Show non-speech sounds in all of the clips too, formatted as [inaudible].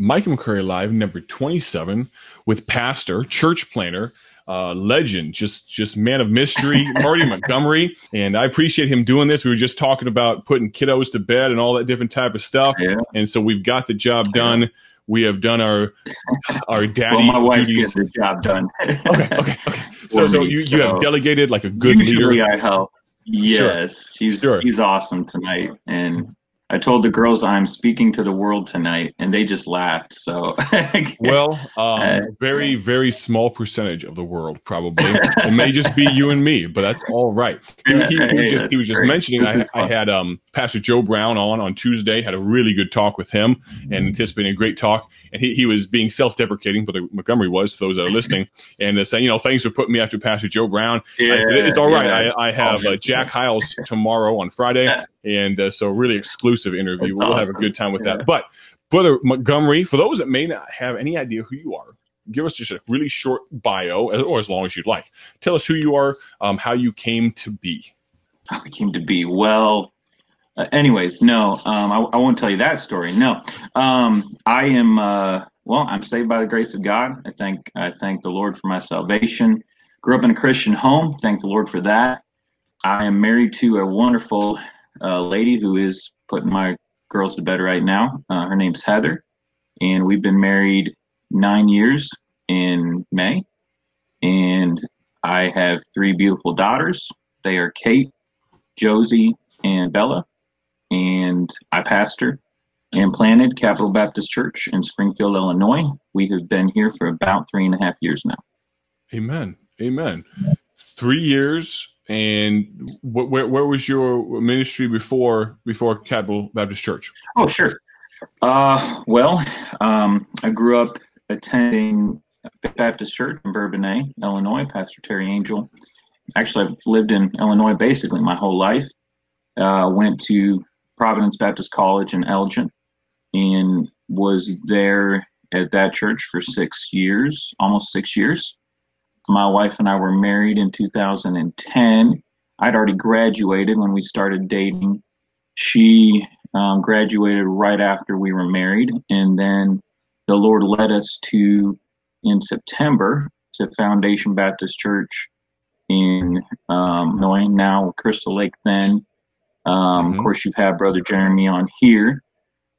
Mike McCurry Live, number 27, with pastor, church planter, uh, legend, just just man of mystery, [laughs] Marty Montgomery. And I appreciate him doing this. We were just talking about putting kiddos to bed and all that different type of stuff. Yeah. And so we've got the job done. We have done our our daddy Well, my wife duties. gets the job done. Okay, okay, okay. [laughs] So, so you, you have delegated like a good Usually leader. I help. Yes, he's Sure. he's awesome tonight, and I told the girls I'm speaking to the world tonight, and they just laughed. So [laughs] Well, um, Uh, very, very small percentage of the world, probably. it may just be you and me, but that's all right. He, he, [laughs] he just he was just great. mentioning. I, I had um, Pastor Joe Brown on on Tuesday. Had a really good talk with him and anticipating a great talk. And he, he was being self deprecating, but the Montgomery was for those that are listening, and uh, saying, you know, thanks for putting me after Pastor Joe Brown. yeah, I- it's all right. yeah. I, I have uh, [laughs] Jack Hyles tomorrow on Friday, and uh, so really exclusive interview. That's we'll have a good time with Yeah. that. But brother Montgomery, for those that may not have any idea who you are, give us just a really short bio, or as long as you'd like. Tell us who you are, um, how you came to be. how it came to be. Well, uh, anyways, no, um, I, I won't tell you that story. No, um, I am. Uh, well, I'm saved by the grace of God. I thank I thank the Lord for my salvation. Grew up in a Christian home. Thank the Lord for that. I am married to a wonderful uh, lady who is putting my girls to bed right now. Uh, her name's Heather, and we've been married nine years in May. And I have three beautiful daughters. They are Kate, Josie and Bella, and I pastor and planted Capital Baptist Church in Springfield, Illinois. We have been here for about three and a half years now. Amen. Amen. Three years, and wh- where where was your ministry before before Capital Baptist Church? Oh, sure. Uh, well, um, I grew up attending Baptist Church in Bourbonnais, Illinois. Pastor Terry Angel. Actually, I've lived in Illinois basically my whole life. Uh, went to Providence Baptist College in Elgin, and was there at that church for six years, almost six years. My wife and I were married in 2010. I'd already graduated when we started dating. She um, graduated right after we were married, and then the Lord led us to in September to Foundation Baptist Church in um, Illinois, now Crystal Lake. Then, um, Mhm. of course, you've had Brother Jeremy on here.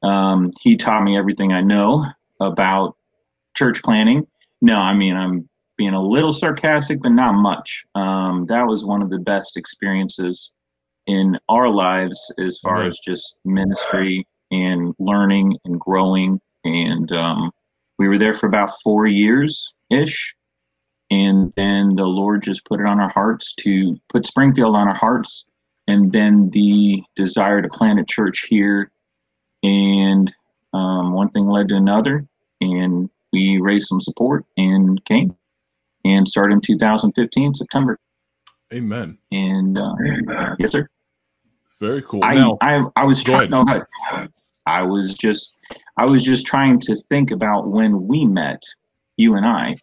Um, he taught me everything I know about church planting. No, I mean I'm being a little sarcastic, but not much. Um, that was one of the best experiences in our lives as far Right. as just ministry and learning and growing. And um, we were there for about four years ish. And then the Lord just put it on our hearts to put Springfield on our hearts. And then the desire to plant a church here. And um, one thing led to another. And we raised some support and came and started in 2015, September. Amen. And uh, yes, sir. Very cool. I, now, I I was trying. No. I was just I was just trying to think about when we met, you and I,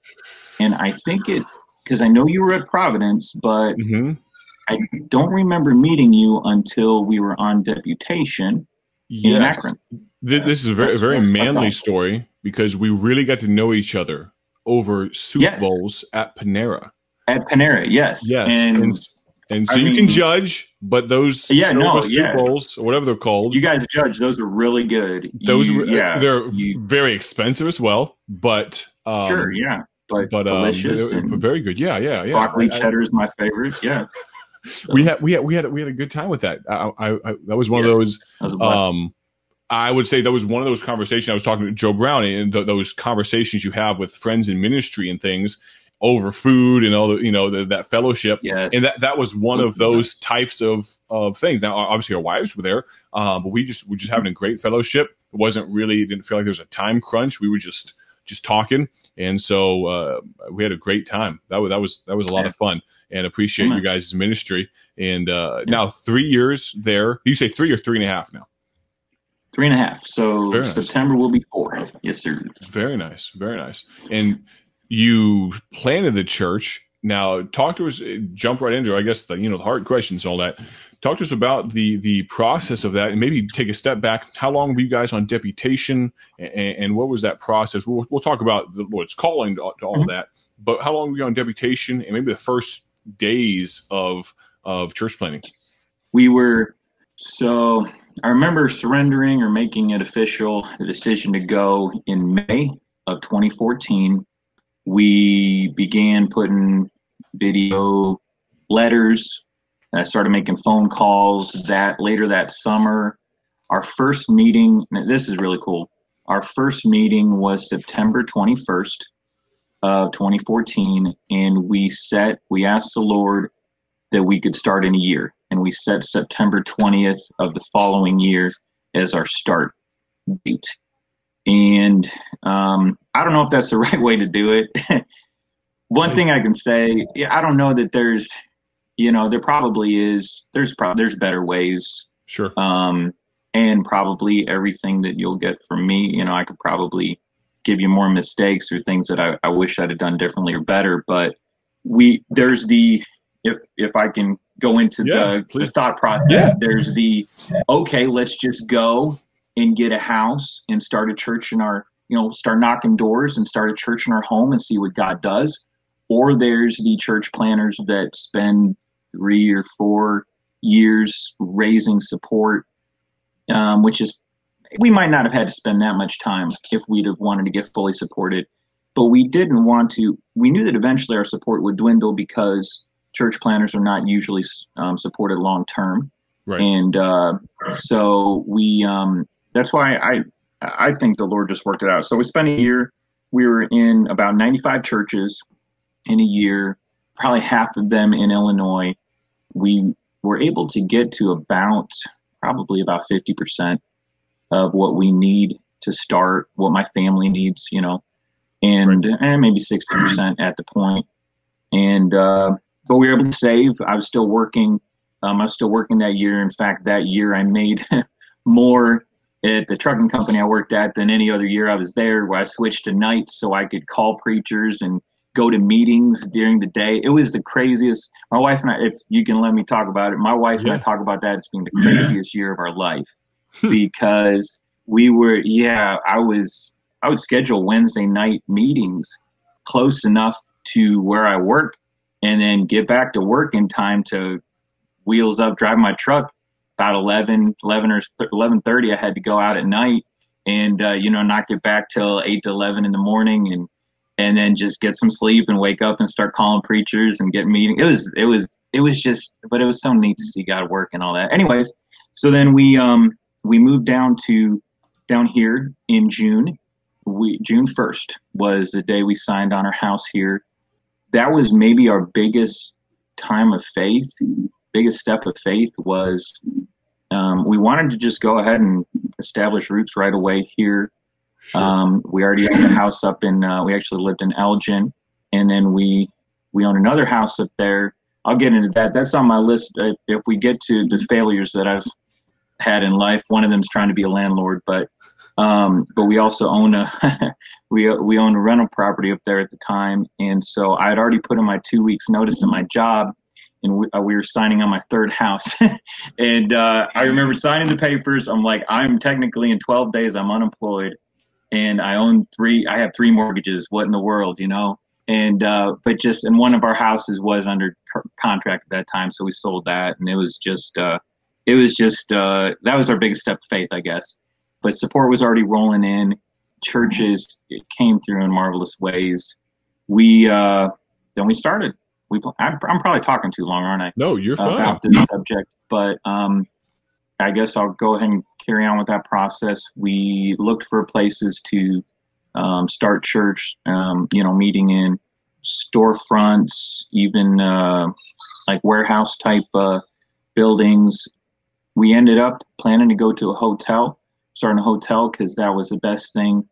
and I think it because I know you were at Providence, but Mhm. I don't remember meeting you until we were on deputation in. Akron. Th- this is a very, very manly story because we really got to know each other over soup Yes. bowls at Panera. At Panera, yes. Yes, And and, and so I you can judge, but those Yeah, no, soup yeah. bowls or whatever they're called, you guys judge; those are really good. those You- were, yeah, they're you- very expensive as well, but um, sure, yeah, but, but um, delicious they're- and very good. Yeah, yeah, yeah. broccoli I- I- cheddar is my favorite. Yeah, [laughs] we had we had we had we had a good time with that. I, I, I that was one Yes. of those. that was a blessing. Um, I would say that was one of those conversations I was talking to Joe Brown and th- those conversations you have with friends in ministry and things over food and all the you know the, that fellowship. yes, And that, that was one of those types of, of things. Now, obviously, our wives were there, um, but we just we just having a great fellowship. It wasn't really didn't feel like there was a time crunch. We were just just talking, and so uh, we had a great time. That was that was that was a lot Yeah. of fun, and appreciate you guys' ministry. And uh, Yeah. now three years there. You say three or three and a half now. Three and a half. So nice. September will be four. Yes, sir. Very nice, very nice. And you planted the church. Now, talk to us. Jump right into, I guess, the you know the hard questions, and all that. talk to us about the the process of that, and maybe take a step back. How long were you guys on deputation, and, and what was that process? We'll, we'll talk about the Lord's calling to, to all mm-hmm. that, but how long were you on deputation, and maybe the first days of of church planting? We were so I remember surrendering or making it official the decision to go in May of 2014. We began putting video letters. I started making phone calls that later that summer. Our first meeting, this is really cool. Our first meeting was September 21st of 2014, and we set, we asked the Lord that we could start in a year. And we set September 20th of the following year as our start date. And um, I don't know if that's the [laughs] right way to do it. [laughs] One thing I can say, I don't know that there's, you know, there probably is. There's pro- there's better ways. Sure. Um, and probably everything that you'll get from me, you know, I could probably give you more mistakes or things that I, I wish I'd have done differently or better. But we there's the if if I can go into yeah, the, the, thought process, yeah. there's the okay, let's just go and get a house and start a church in our you know start knocking doors and start a church in our home and see what God does or there's the church planters that spend three or four years raising support, um, which is we might not have had to spend that much time if we'd have wanted to get fully supported, but we didn't want to. We knew that eventually our support would dwindle because church planters are not usually um, supported long term, right. and uh, so we. Um, that's why I I think the Lord just worked it out. So we spent a year. We were in about 95 churches in a year, probably half of them in Illinois. We were able to get to about probably about 50% of what we need to start, what my family needs, you know, and, and eh, maybe 60% at the point. And, uh, but we were able to save. I was still working. Um, I was still working that year. In fact, that year I made [laughs] more at the trucking company I worked at than any other year I was there, where I switched to nights so I could call preachers and go to meetings during the day. It was the craziest. My wife and I, if you can let me talk about it, my wife yeah. and I talk about that It's been the craziest yeah. year of our life because we were, yeah, I was, I would schedule Wednesday night meetings close enough to where I work and then get back to work in time to wheels up, drive my truck about 11, 11 or 1130. I had to go out at night and, uh, you know, not get back till eight to 11 in the morning and, and then just get some sleep and wake up and start calling preachers and get meetings. It was it was it was just but it was so neat to see God work and all that. Anyways, so then we um we moved down to down here in June. We June first was the day we signed on our house here. That was maybe our biggest time of faith. Biggest step of faith was um, we wanted to just go ahead and establish roots right away here Sure. Um, we already owned a house up in. Uh, we actually lived in Elgin, and then we we own another house up there. I'll get into that. That's on my list. If, if we get to the failures that I've had in life, one of them is trying to be a landlord, but um, but we also own a [laughs] we we own a rental property up there at the time, and so I had already put in my two weeks notice in my job, and we, uh, we were signing on my third house, [laughs] and uh, I remember signing the papers. I'm like, I'm technically in 12 days, I'm unemployed, and I own three. I have three mortgages. What in the world, you know? And uh, but just and one of our houses was under contract at that time, so we sold that, and it was just uh, it was just uh, that was our biggest step of faith, I guess. But support was already rolling in. Churches it came through in marvelous ways. We uh, then we started. We I'm, I'm probably talking too long, aren't I? No, you're fine about this subject. But um, I guess I'll go ahead and carry on with that process. We looked for places to um, start church, um, you know, meeting in storefronts, even uh, like warehouse type uh, buildings. We ended up planning to go to a hotel, starting a hotel because that was the best thing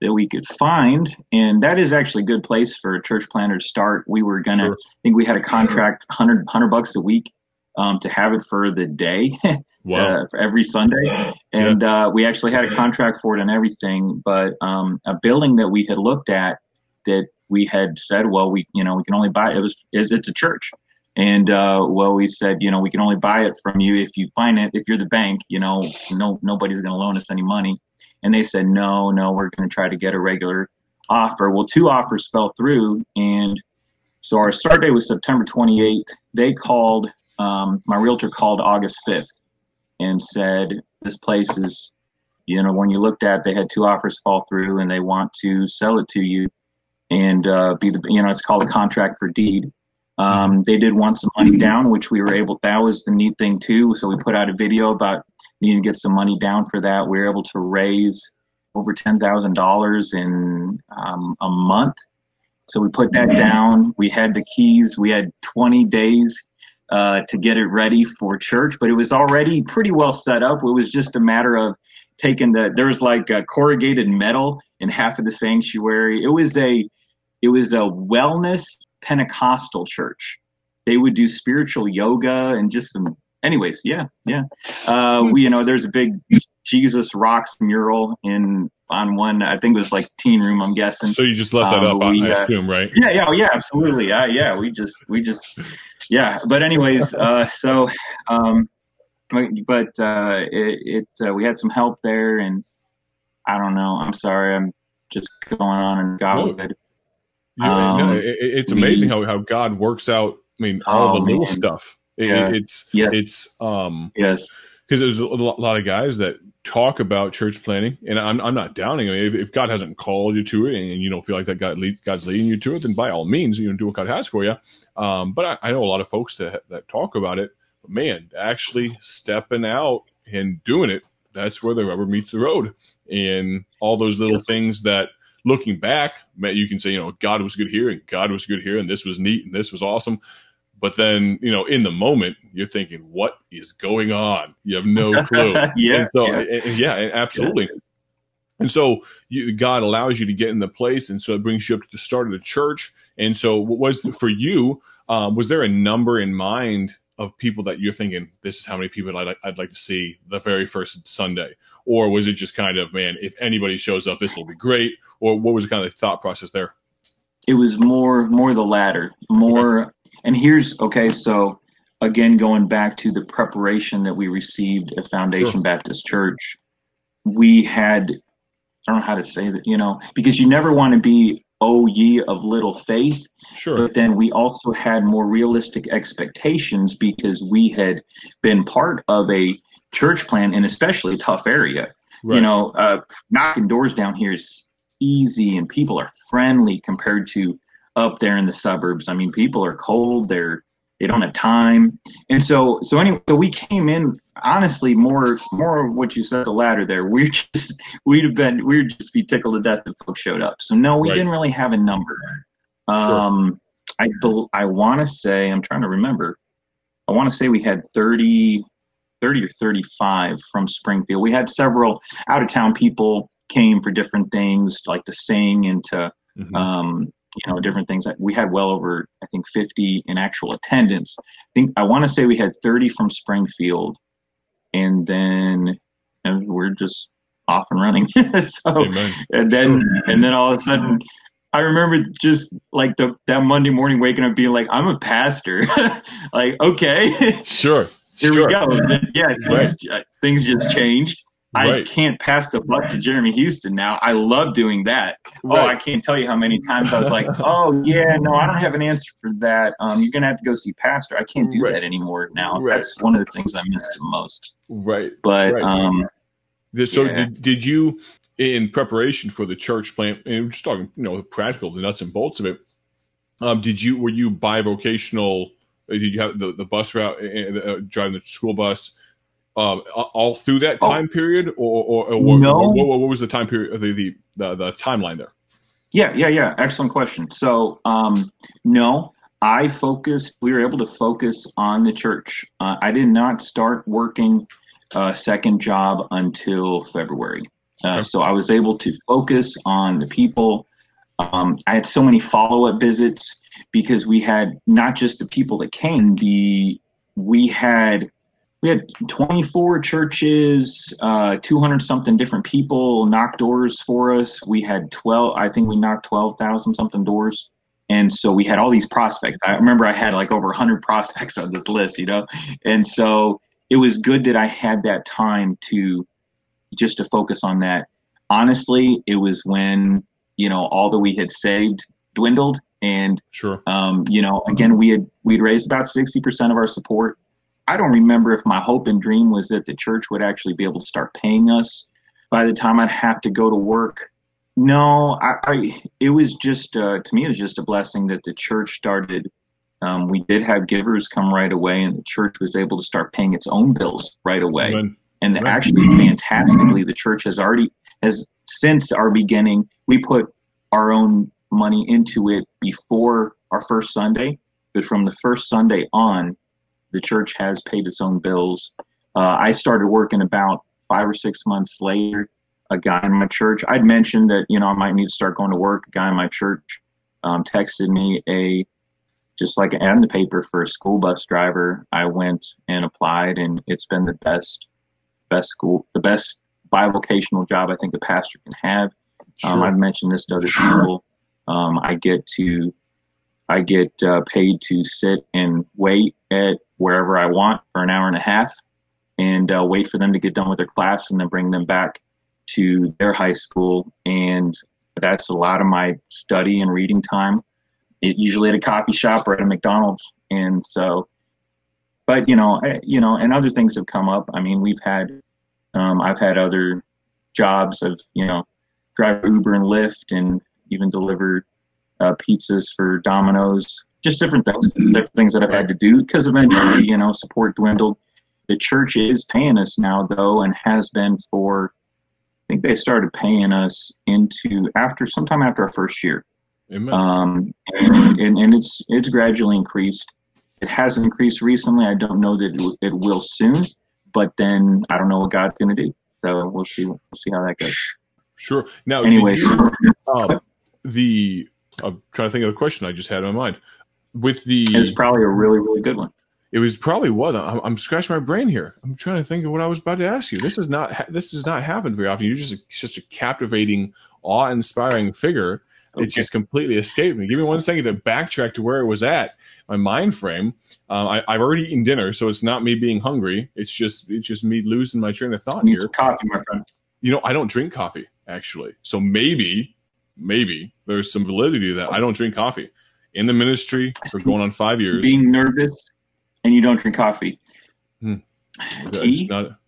that we could find. And that is actually a good place for a church planter to start. We were going to, sure. I think we had a contract, 100, 100 bucks a week um, to have it for the day. [laughs] wow. uh, for every Sunday. And yeah. uh, we actually had a contract for it and everything. But um, a building that we had looked at that we had said, well, we you know we can only buy it was it, it's a church. And uh, well, we said, you know, we can only buy it from you if you finance. If you're the bank, you know, no nobody's going to loan us any money. And they said, no, no, we're going to try to get a regular offer. Well, two offers fell through, and so our start date was September 28th. They called, um, my realtor called August 5th and said, this place is, you know, when you looked at, they had two offers fall through, and they want to sell it to you, and uh, be the, you know, it's called a contract for deed. Um, they did want some money down, which we were able. That was the neat thing too. So we put out a video about needing to get some money down for that. We were able to raise over ten thousand dollars in um, a month. So we put that down. We had the keys. We had 20 days uh, to get it ready for church, but it was already pretty well set up. It was just a matter of taking the. There was like corrugated metal in half of the sanctuary. It was a. It was a wellness Pentecostal church. They would do spiritual yoga and just some. Anyways, yeah, yeah. Uh, we, you know, there's a big Jesus rocks mural in on one. I think it was like teen room. I'm guessing. So you just left that um, up, we, I uh, assume, right? Yeah, yeah, yeah, absolutely. Uh, yeah, we just, we just, yeah. But anyways, uh, so, um, but uh, it, it uh, we had some help there, and I don't know. I'm sorry. I'm just going on and God no. Yeah, um, it, it's amazing how, how God works out. I mean, all oh, the little man. stuff. It, yeah. It's yes. it's um yes because there's a lot of guys that talk about church planting, and I'm I'm not downing. I mean, if, if God hasn't called you to it, and you don't feel like that God lead, God's leading you to it, then by all means, you know, do what God has for you. Um, but I, I know a lot of folks that that talk about it. But man, actually stepping out and doing it, that's where the rubber meets the road, and all those little yes. things that looking back, you can say, you know, God was good here and God was good here and this was neat and this was awesome. But then, you know, in the moment, you're thinking, what is going on? You have no [laughs] clue. yeah, and so, yeah. And, yeah, absolutely. Yeah. And so you, God allows you to get in the place. And so it brings you up to the start of the church. And so what was for you, um, was there a number in mind of people that you're thinking, this is how many people I'd, I'd like to see the very first Sunday? Or was it just kind of man, if anybody shows up, this will be great, or what was the kind of the thought process there? It was more more the latter, more. Okay. And here's okay, so again, going back to the preparation that we received at Foundation sure. Baptist Church, we had I don't know how to say that, you know, because you never want to be oh ye of little faith. Sure. But then we also had more realistic expectations because we had been part of a church plan in especially a tough area. Right. You know, uh, knocking doors down here is easy and people are friendly compared to up there in the suburbs. I mean, people are cold. They're they don't have time, and so so anyway, so we came in honestly more more of what you said the latter there. We're [laughs] just we'd have been we'd just be tickled to death if folks showed up. So no, we right. didn't really have a number. Um, sure. I I want to say I'm trying to remember. I want to say we had 30 30 or 35 from Springfield. We had several out of town people came for different things, like to sing and to, mm-hmm. um, you know, different things. We had well over, I think, 50 in actual attendance. I think I want to say we had 30 from Springfield, and then and we're just off and running. [laughs] so, Amen. and then sure. and then all of a sudden. I remember just like the that Monday morning waking up being like, I'm a pastor. [laughs] like, okay. Sure. Here sure. we go. Yeah, [laughs] right. things, uh, things, just changed. Right. I can't pass the buck to Jeremy Houston now. I love doing that. Right. Oh, I can't tell you how many times I was like, [laughs] "Oh yeah, no, I don't have an answer for that. Um, you're gonna have to go see Pastor. I can't do right. that anymore now. That's one of the things I miss the most." Right. But um, so yeah. did, did you in preparation for the church plant? And we're just talking, you know, practical, the nuts and bolts of it. Um, did you were you bivocational? Uh, did you have the, the bus route, uh, uh, driving the school bus, um, all through that oh. time oh. period, or, or, or, what, no. what, what, was the time period, the, the, the, the, timeline there? Yeah, yeah, yeah. Excellent question. So, um, no, I focused, we were able to focus on the church. Uh, I did not start working a second job until February. Uh, okay. So I was able to focus on the people. Um, I had so many follow up visits because we had not just the people that came, the we had we had 24 churches, uh, 200 something different people knock doors for us. We had 12, I think we knocked 12,000 something doors. And so we had all these prospects. I remember I had like over 100 [laughs] prospects on this list, you know? And so it was good that I had that time to just to focus on that. Honestly, it was when, you know, all that we had saved dwindled and sure. Um, you know, again, we had we'd raised about 60% of our support. I don't remember if my hope and dream was that the church would actually be able to start paying us by the time I'd have to go to work. No, I, I it was just uh, to me it was just a blessing that the church started. Um, we did have givers come right away, and the church was able to start paying its own bills right away. Amen. And Amen. actually, fantastically, the church has already has since our beginning. We put our own money into it before our first Sunday, but from the first Sunday on, the church has paid its own bills. Uh, I started working about five or six months later a guy in my church. I'd mentioned that you know I might need to start going to work. A guy in my church um, texted me a just like an ad in the paper for a school bus driver. I went and applied, and it's been the best best school, the best bivocational job I think a pastor can have. Um, sure. Um, I've mentioned this to other people. Um, I get to I get uh, paid to sit and wait at wherever I want for an hour and a half and uh, wait for them to get done with their class and then bring them back to their high school, and that's a lot of my study and reading time. It usually at a coffee shop or at a McDonald's, and so. But you know, eh, you know, and other things have come up. I mean, we've had, um, I've had other jobs of you know, drive Uber and Lyft, and even delivered uh, pizzas for Domino's. Just different things, different things that I've had to do because eventually, you know, support dwindled. The church is paying us now, though, and has been for I think they started paying us into after sometime after our first year. Amen. Um, and, and, and it's it's gradually increased. It has increased recently. I don't know that it, will soon, but then I don't know what God's going to do. So we'll see. We'll see how that goes. Sure. Now, anyway, um, the I'm trying to think of the question I just had in my mind. With the, it's probably a really really good one. It was probably was. I'm, I'm, scratching my brain here. I'm trying to think of what I was about to ask you. This is not. This does not happen very often. You're just a, such a captivating, awe-inspiring figure. Okay. It just completely escaped me. Give me one second to backtrack to where it was at. My mind frame. Um, I, have already eaten dinner, so it's not me being hungry. It's just it's just me losing my train of thought here. Coffee, my friend. You know, I don't drink coffee actually. So maybe, maybe there's some validity to that. I don't drink coffee. In the ministry for going on five years. Being nervous and you don't drink coffee. Hmm. [sighs] Tea? Not,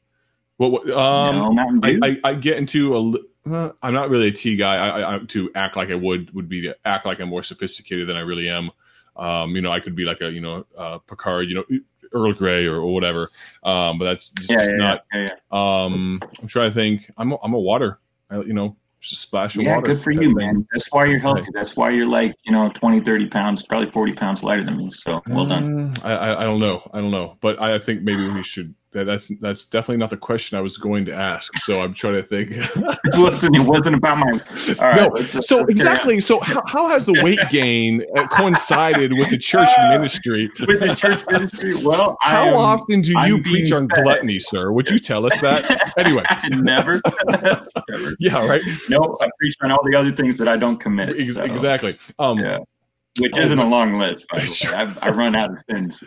well, um, no, I, I, I, get into a. Uh, I'm not really a tea guy. I, I, to act like I would would be to act like I'm more sophisticated than I really am. Um, you know, I could be like a you know uh, Picard, you know, Earl Grey or, or whatever. Um, but that's just, yeah, yeah, not. Yeah, um, I'm trying to think. I'm a, I'm a water. I, you know, just splash of yeah, water. good for you, man. That's why you're healthy. That's why you're like, you know, 20, 30 pounds, probably 40 pounds lighter than me. So well done. Mm, I, I don't know. I don't know. But I think maybe we should that's that's definitely not the question I was going to ask. So I'm trying to think. [laughs] it wasn't. It wasn't about my. All right, no. Let's, so exactly. So how, how has the weight gain uh, coincided with the church uh, ministry? With the church ministry. Well, [laughs] how am, often do you I'm preach on fed. gluttony, sir? Would you tell us that? Anyway, [laughs] never. never. Yeah. Right. No, I preach on all the other things that I don't commit. Ex- so. Exactly. Um, yeah which isn't a long list. By the way, I, I run out of sins.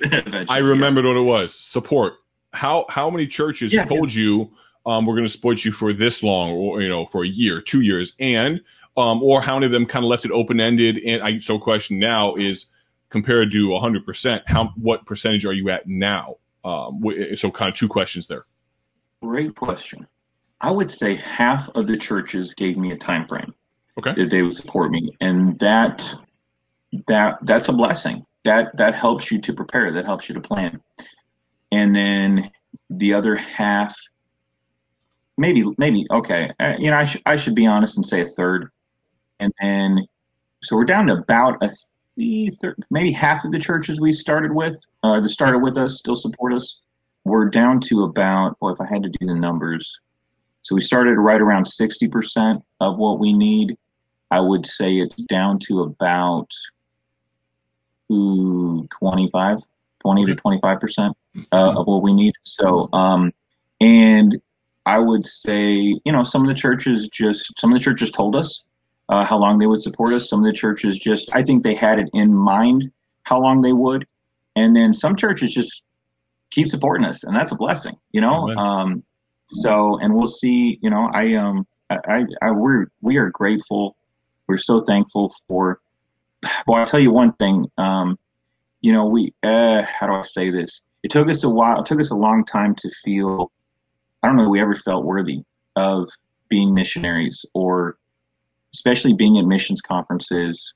I remembered what it was: support how how many churches yeah, told yeah. you um, we're going to support you for this long, or you know, for a year, two years, and um, or how many of them kind of left it open ended? And I so question now is compared to 100 percent, how what percentage are you at now? Um, so kind of two questions there. Great question. I would say half of the churches gave me a time frame. Okay. That they would support me, and that that that's a blessing. That that helps you to prepare. That helps you to plan and then the other half, maybe maybe okay. Uh, you know, I should I should be honest and say a third, and then so we're down to about a maybe half of the churches we started with uh, that started with us still support us. We're down to about well, if I had to do the numbers, so we started right around sixty percent of what we need. I would say it's down to about ooh, 25, 20 to 25 percent uh, of what we need. So, um, and I would say, you know, some of the churches just some of the churches told us uh, how long they would support us. Some of the churches just, I think they had it in mind how long they would, and then some churches just keep supporting us, and that's a blessing, you know. Um, so, and we'll see. You know, I um, I, I, we're we are grateful. We're so thankful for. Well, I'll tell you one thing. Um, you know, we uh, how do I say this? It took us a while. It took us a long time to feel. I don't know we ever felt worthy of being missionaries or especially being at missions conferences,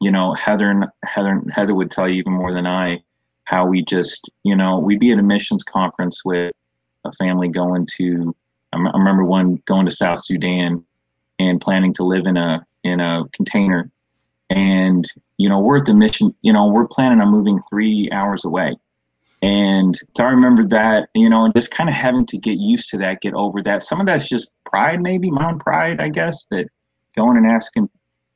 you know, Heather and Heather Heather would tell you even more than I how we just, you know, we'd be at a missions conference with a family going to. I remember one going to South Sudan and planning to live in a in a container, and you know, we're at the mission. You know, we're planning on moving three hours away. And so I remember that, you know, and just kind of having to get used to that, get over that. Some of that's just pride, maybe my own pride, I guess, that going and asking.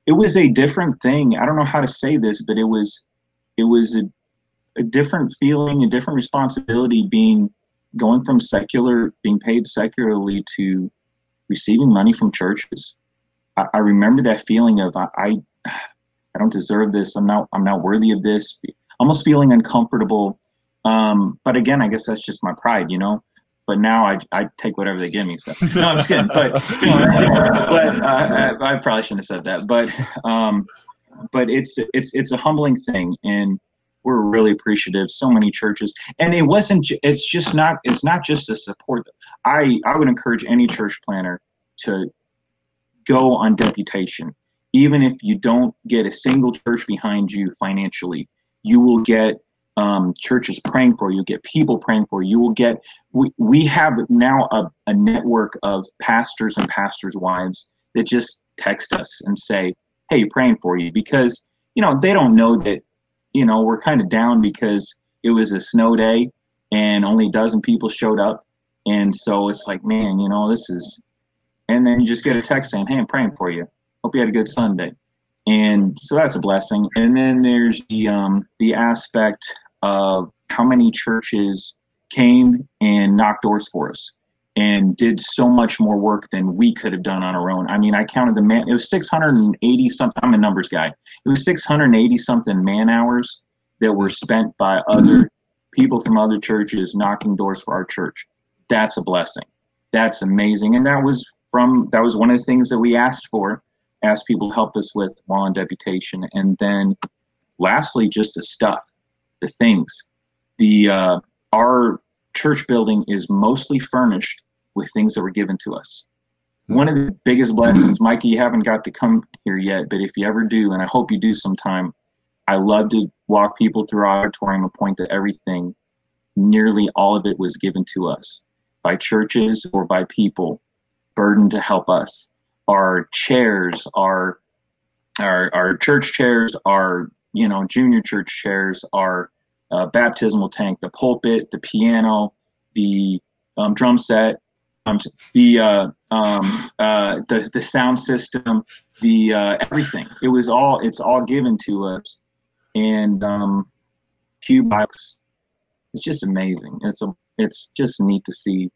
It was a different thing. I don't know how to say this, but it was it was a, a different feeling, a different responsibility being going from secular, being paid secularly to receiving money from churches. I, I remember that feeling of I, I I don't deserve this. I'm not I'm not worthy of this. Almost feeling uncomfortable. Um, but again, I guess that's just my pride, you know but now I, I take whatever they give me. So no, I'm just kidding. But [laughs] but uh, I, I, probably shouldn't have said that. But um, but it's it's it's a humbling thing, and we're really appreciative. So many churches, and it wasn't. It's just not. It's not just a support. I I would encourage any church planter to go on deputation, even if you don't get a single church behind you financially. You will get um, churches praying for you, get people praying for you. You will get, we, we have now a, a network of pastors and pastors' wives that just text us and say, hey, praying for you because, you know, they don't know that, you know, we're kind of down because it was a snow day and only a dozen people showed up. And so it's like, man, you know, this is, and then you just get a text saying, hey, I'm praying for you. Hope you had a good Sunday. And so that's a blessing. And then there's the um, the aspect of how many churches came and knocked doors for us and did so much more work than we could have done on our own. I mean, I counted the man, it was 680 something. I'm a numbers guy. It was 680 something man hours that were spent by other people from other churches knocking doors for our church. That's a blessing. That's amazing. And that was from, that was one of the things that we asked for, asked people to help us with while on deputation. And then lastly, just the stuff the things. The uh, our church building is mostly furnished with things that were given to us. One of the biggest blessings, Mikey, you haven't got to come here yet, but if you ever do, and I hope you do sometime, I love to walk people through our auditorium and point to everything. Nearly all of it was given to us by churches or by people burdened to help us. Our chairs, our our, our church chairs, our you know, junior church chairs our uh, baptismal tank, the pulpit, the piano, the um, drum set, um, the uh, um, uh, the the sound system, the uh, everything. It was all it's all given to us, and um, box. It's just amazing. It's a it's just neat to see.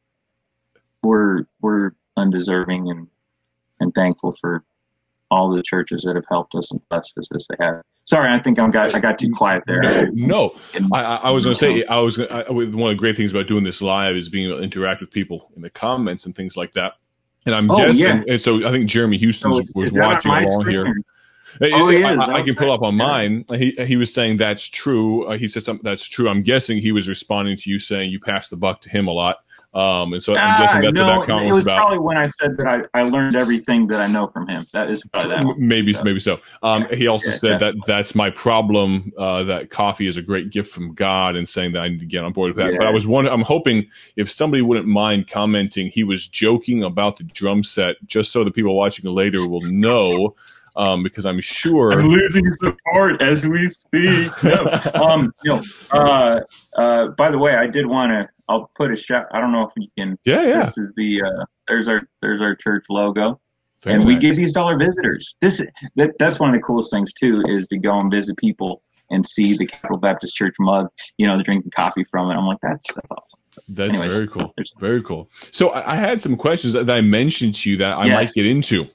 We're we're undeserving and thankful for all the churches that have helped us and blessed us as they have. Sorry, I think I'm got I got too quiet there. No, no. I, I, was going to say I was I, one of the great things about doing this live is being able to interact with people in the comments and things like that. And I'm oh, guessing, yeah. and so I think Jeremy Houston so was watching along here. Oh, he I, I, can pull up on mine. He he was saying that's true. Uh, he said something that's true. I'm guessing he was responding to you saying you passed the buck to him a lot. Um, and so I'm guessing that's no, what that comment was, was about. Probably when I said that I, I learned everything that I know from him. That is probably that. Maybe so. maybe so. Um, he also yeah, said that that's my problem. Uh, that coffee is a great gift from God, and saying that I need to get on board with that. Yeah. But I was wondering, I'm hoping if somebody wouldn't mind commenting, he was joking about the drum set, just so the people watching later will know um, because I'm sure I'm losing support as we speak. [laughs] No. um, you know, uh, uh, by the way, I did want to. I'll put a shot. I don't know if you can. Yeah, yeah. This is the uh, there's our there's our church logo. Very and we give these dollar visitors. This that, that's one of the coolest things too is to go and visit people and see the Capital Baptist Church mug. You know, they're drinking coffee from it. I'm like, that's that's awesome. So, that's anyways, very cool. Very cool. So I, I, had some questions that I mentioned to you that I yes. might get into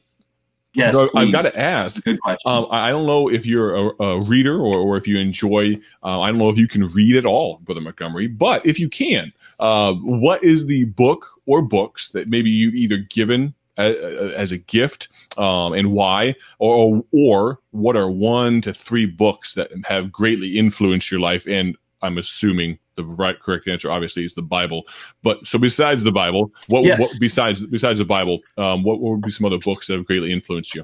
Yes, so. I've got to ask. Good question. Um, I don't know if you're a, a reader or, or if you enjoy. Uh, I don't know if you can read at all, Brother Montgomery. But if you can, uh, what is the book or books that maybe you've either given as, as a gift, um, and why, or or what are one to three books that have greatly influenced your life? And I'm assuming the right correct answer obviously is the Bible. But so besides the Bible, what, Yes. what besides besides the Bible, um, what, what would be some other books that have greatly influenced you?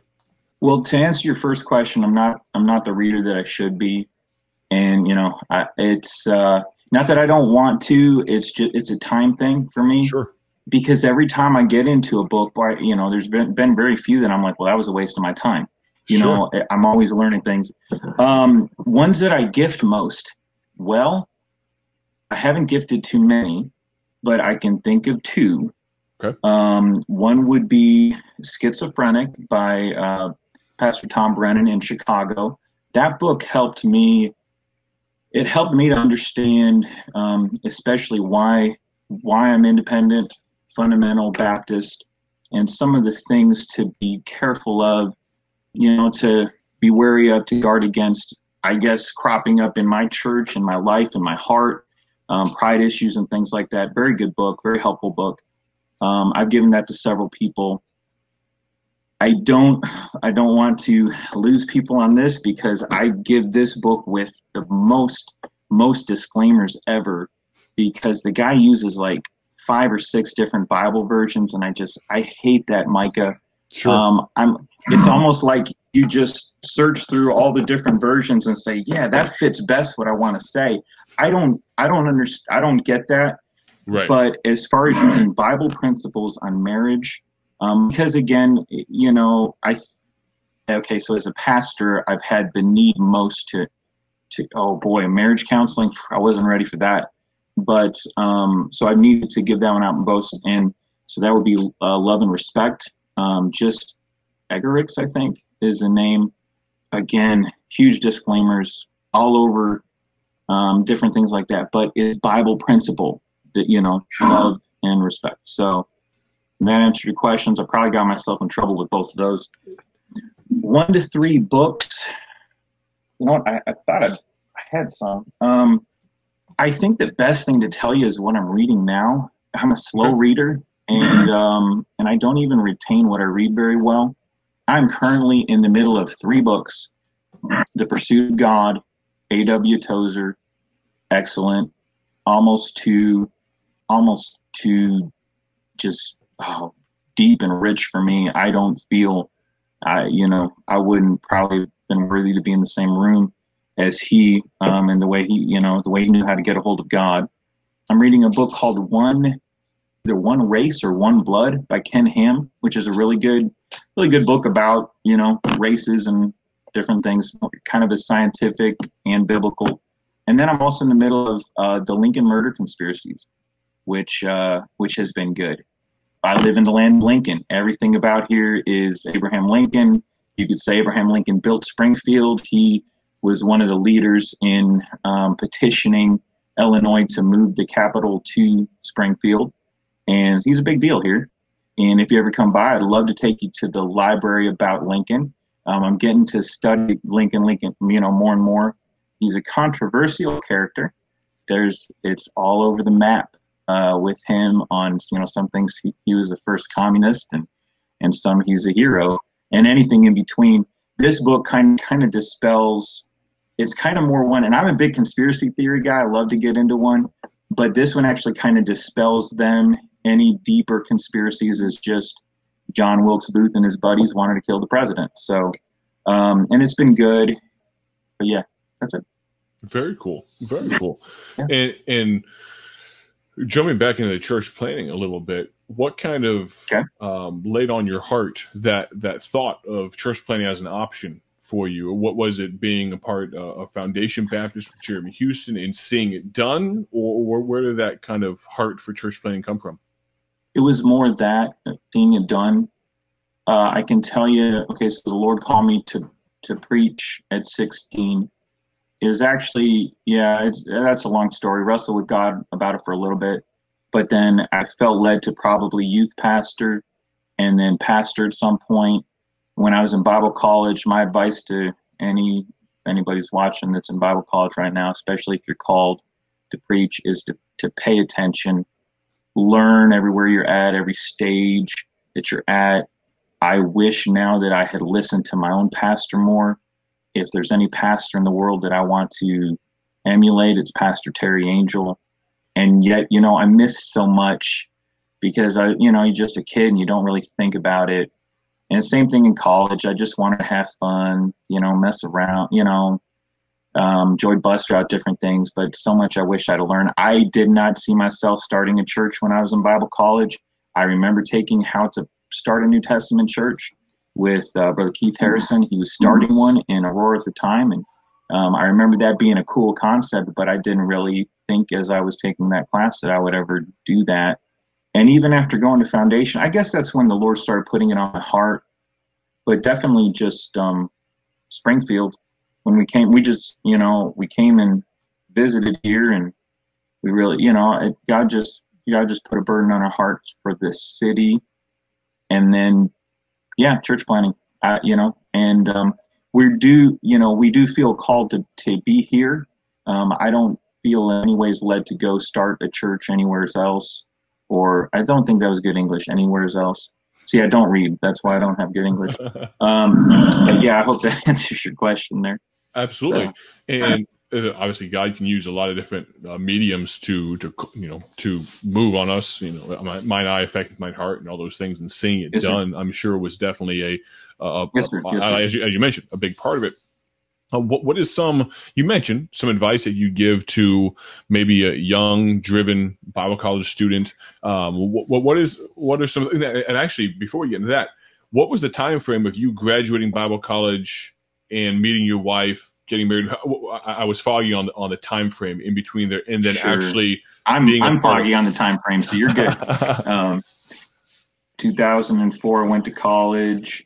Well, to answer your first question, I'm not I'm not the reader that I should be, and you know, I, it's uh, not that I don't want to. It's just it's a time thing for me Sure. because every time I get into a book, by you know, there's been been very few that I'm like, well, that was a waste of my time. You Sure. know, I'm always learning things. Um, ones that I gift most, well, I haven't gifted too many, but I can think of two. Okay. Um, one would be Schizophrenic by uh, Pastor Tom Brennan in Chicago. That book helped me. It helped me to understand, um, especially why why I'm independent, fundamental Baptist, and some of the things to be careful of, you know, to be wary of, to guard against, I guess, cropping up in my church, in my life, in my heart, um, pride issues and things like that. Very good book, very helpful book. Um, I've given that to several people. I don't, I don't want to lose people on this because I give this book with the most, most disclaimers ever because the guy uses like five or six different Bible versions, and I just I hate that, Micah. Sure. Um, I'm. It's almost like you just search through all the different versions and say, yeah, that fits best what I want to say. I don't. I don't understand. I don't get that. right. But as far as using Bible principles on marriage, um, because again, you know, I okay. So as a pastor, I've had the need most to to oh boy, marriage counseling. I wasn't ready for that, but um, so I needed to give that one out in both, and so that would be uh, love and respect. Um, just Eggerichs, I think, is the name. Again, huge disclaimers all over, um, different things like that, but it's Bible principle that you know love and respect. So that answered your questions. I probably got myself in trouble with both of those. One to three books. You know what? I, I thought I, I had some. Um, I think the best thing to tell you is what I'm reading now. I'm a slow reader, and um, and I don't even retain what I read very well. I'm currently in the middle of three books: The Pursuit of God, A.W. Tozer, excellent, almost too, almost too, just oh, deep and rich for me. I don't feel, I you know, I wouldn't probably have been worthy to be in the same room as he, um, and the way he, you know, the way he knew how to get a hold of God. I'm reading a book called One, either One Race or One Blood by Ken Ham, which is a really good, really good book about, you know, races and different things, kind of a scientific and biblical. And then I'm also in the middle of uh, the Lincoln murder conspiracies, which uh, which has been good. I live in the land of Lincoln. Everything about here is Abraham Lincoln. You could say Abraham Lincoln built Springfield. He was one of the leaders in um, petitioning Illinois to move the capital to Springfield. And he's a big deal here. And if you ever come by, I'd love to take you to the library about Lincoln. Um, I'm getting to study Lincoln, Lincoln, you know, more and more. He's a controversial character. There's, it's all over the map uh, with him on, you know, some things he, he was the first communist and, and some he's a hero and anything in between. This book kind kind of dispels it's kind of more one, and I'm a big conspiracy theory guy. I love to get into one, but this one actually kind of dispels them. Any deeper conspiracies is just John Wilkes Booth and his buddies wanted to kill the president. So, um, and it's been good. But yeah, that's it. Very cool. Very cool. Yeah. And and jumping back into the church planting a little bit, what kind of Okay. um, laid on your heart that that thought of church planting as an option for you? What was it being a part uh, of Foundation Baptist with Jeremy Houston and seeing it done, or, or where did that kind of heart for church planning come from? It was more that seeing it done. Uh, I can tell you. Okay, so the Lord called me to to preach at 16. It was actually, yeah, that's a long story. Wrestled with God about it for a little bit, but then I felt led to probably youth pastor, and then pastor at some point. when I was in Bible college, my advice to any anybody's watching that's in Bible college right now, especially if you're called to preach, is to, to pay attention, learn everywhere you're at, every stage that you're at. I wish now that I had listened to my own pastor more. If there's any pastor in the world that I want to emulate, it's Pastor Terry Angel. And yet, you know, I miss so much because I, you know, you're just a kid and you don't really think about it. And same thing in college. I just wanted to have fun, you know, mess around, you know, um, enjoyed bus route, different things, but so much I wish I'd learned. I did not see myself starting a church when I was in Bible college. I remember taking how to start a New Testament church with uh, Brother Keith Harrison. He was starting one in Aurora at the time, and um, I remember that being a cool concept, but I didn't really think as I was taking that class that I would ever do that. And even after going to foundation, I guess that's when the Lord started putting it on my heart. But definitely just um, Springfield. When we came, we just, you know, we came and visited here and we really, you know, it, God just, God just put a burden on our hearts for this city. And then, yeah, church planting, uh, you know, and um, we do, you know, we do feel called to, to be here. Um, I don't feel anyways led to go start a church anywhere else or I don't think that was good English anywhere else. See, I don't read. That's why I don't have good English. [laughs] Um, but yeah, I hope that [laughs] answers your question there. Absolutely. So, and uh, obviously, God can use a lot of different uh, mediums to, to, you know, to move on us. You know, my, mine eye affected my heart and all those things, and seeing it yes, done, sir. I'm sure was definitely a, a, yes, a, yes, as, you, as you mentioned, a big part of it. Uh, what what is some you mentioned some advice that you give to maybe a young driven Bible college student? Um, what what is what are some and actually before we get into that, what was the time frame of you graduating Bible college and meeting your wife, getting married? I, was foggy on the on the time frame in between there, and then sure. actually I'm I'm foggy on the time frame, so you're good. [laughs] um, 2004 went to college.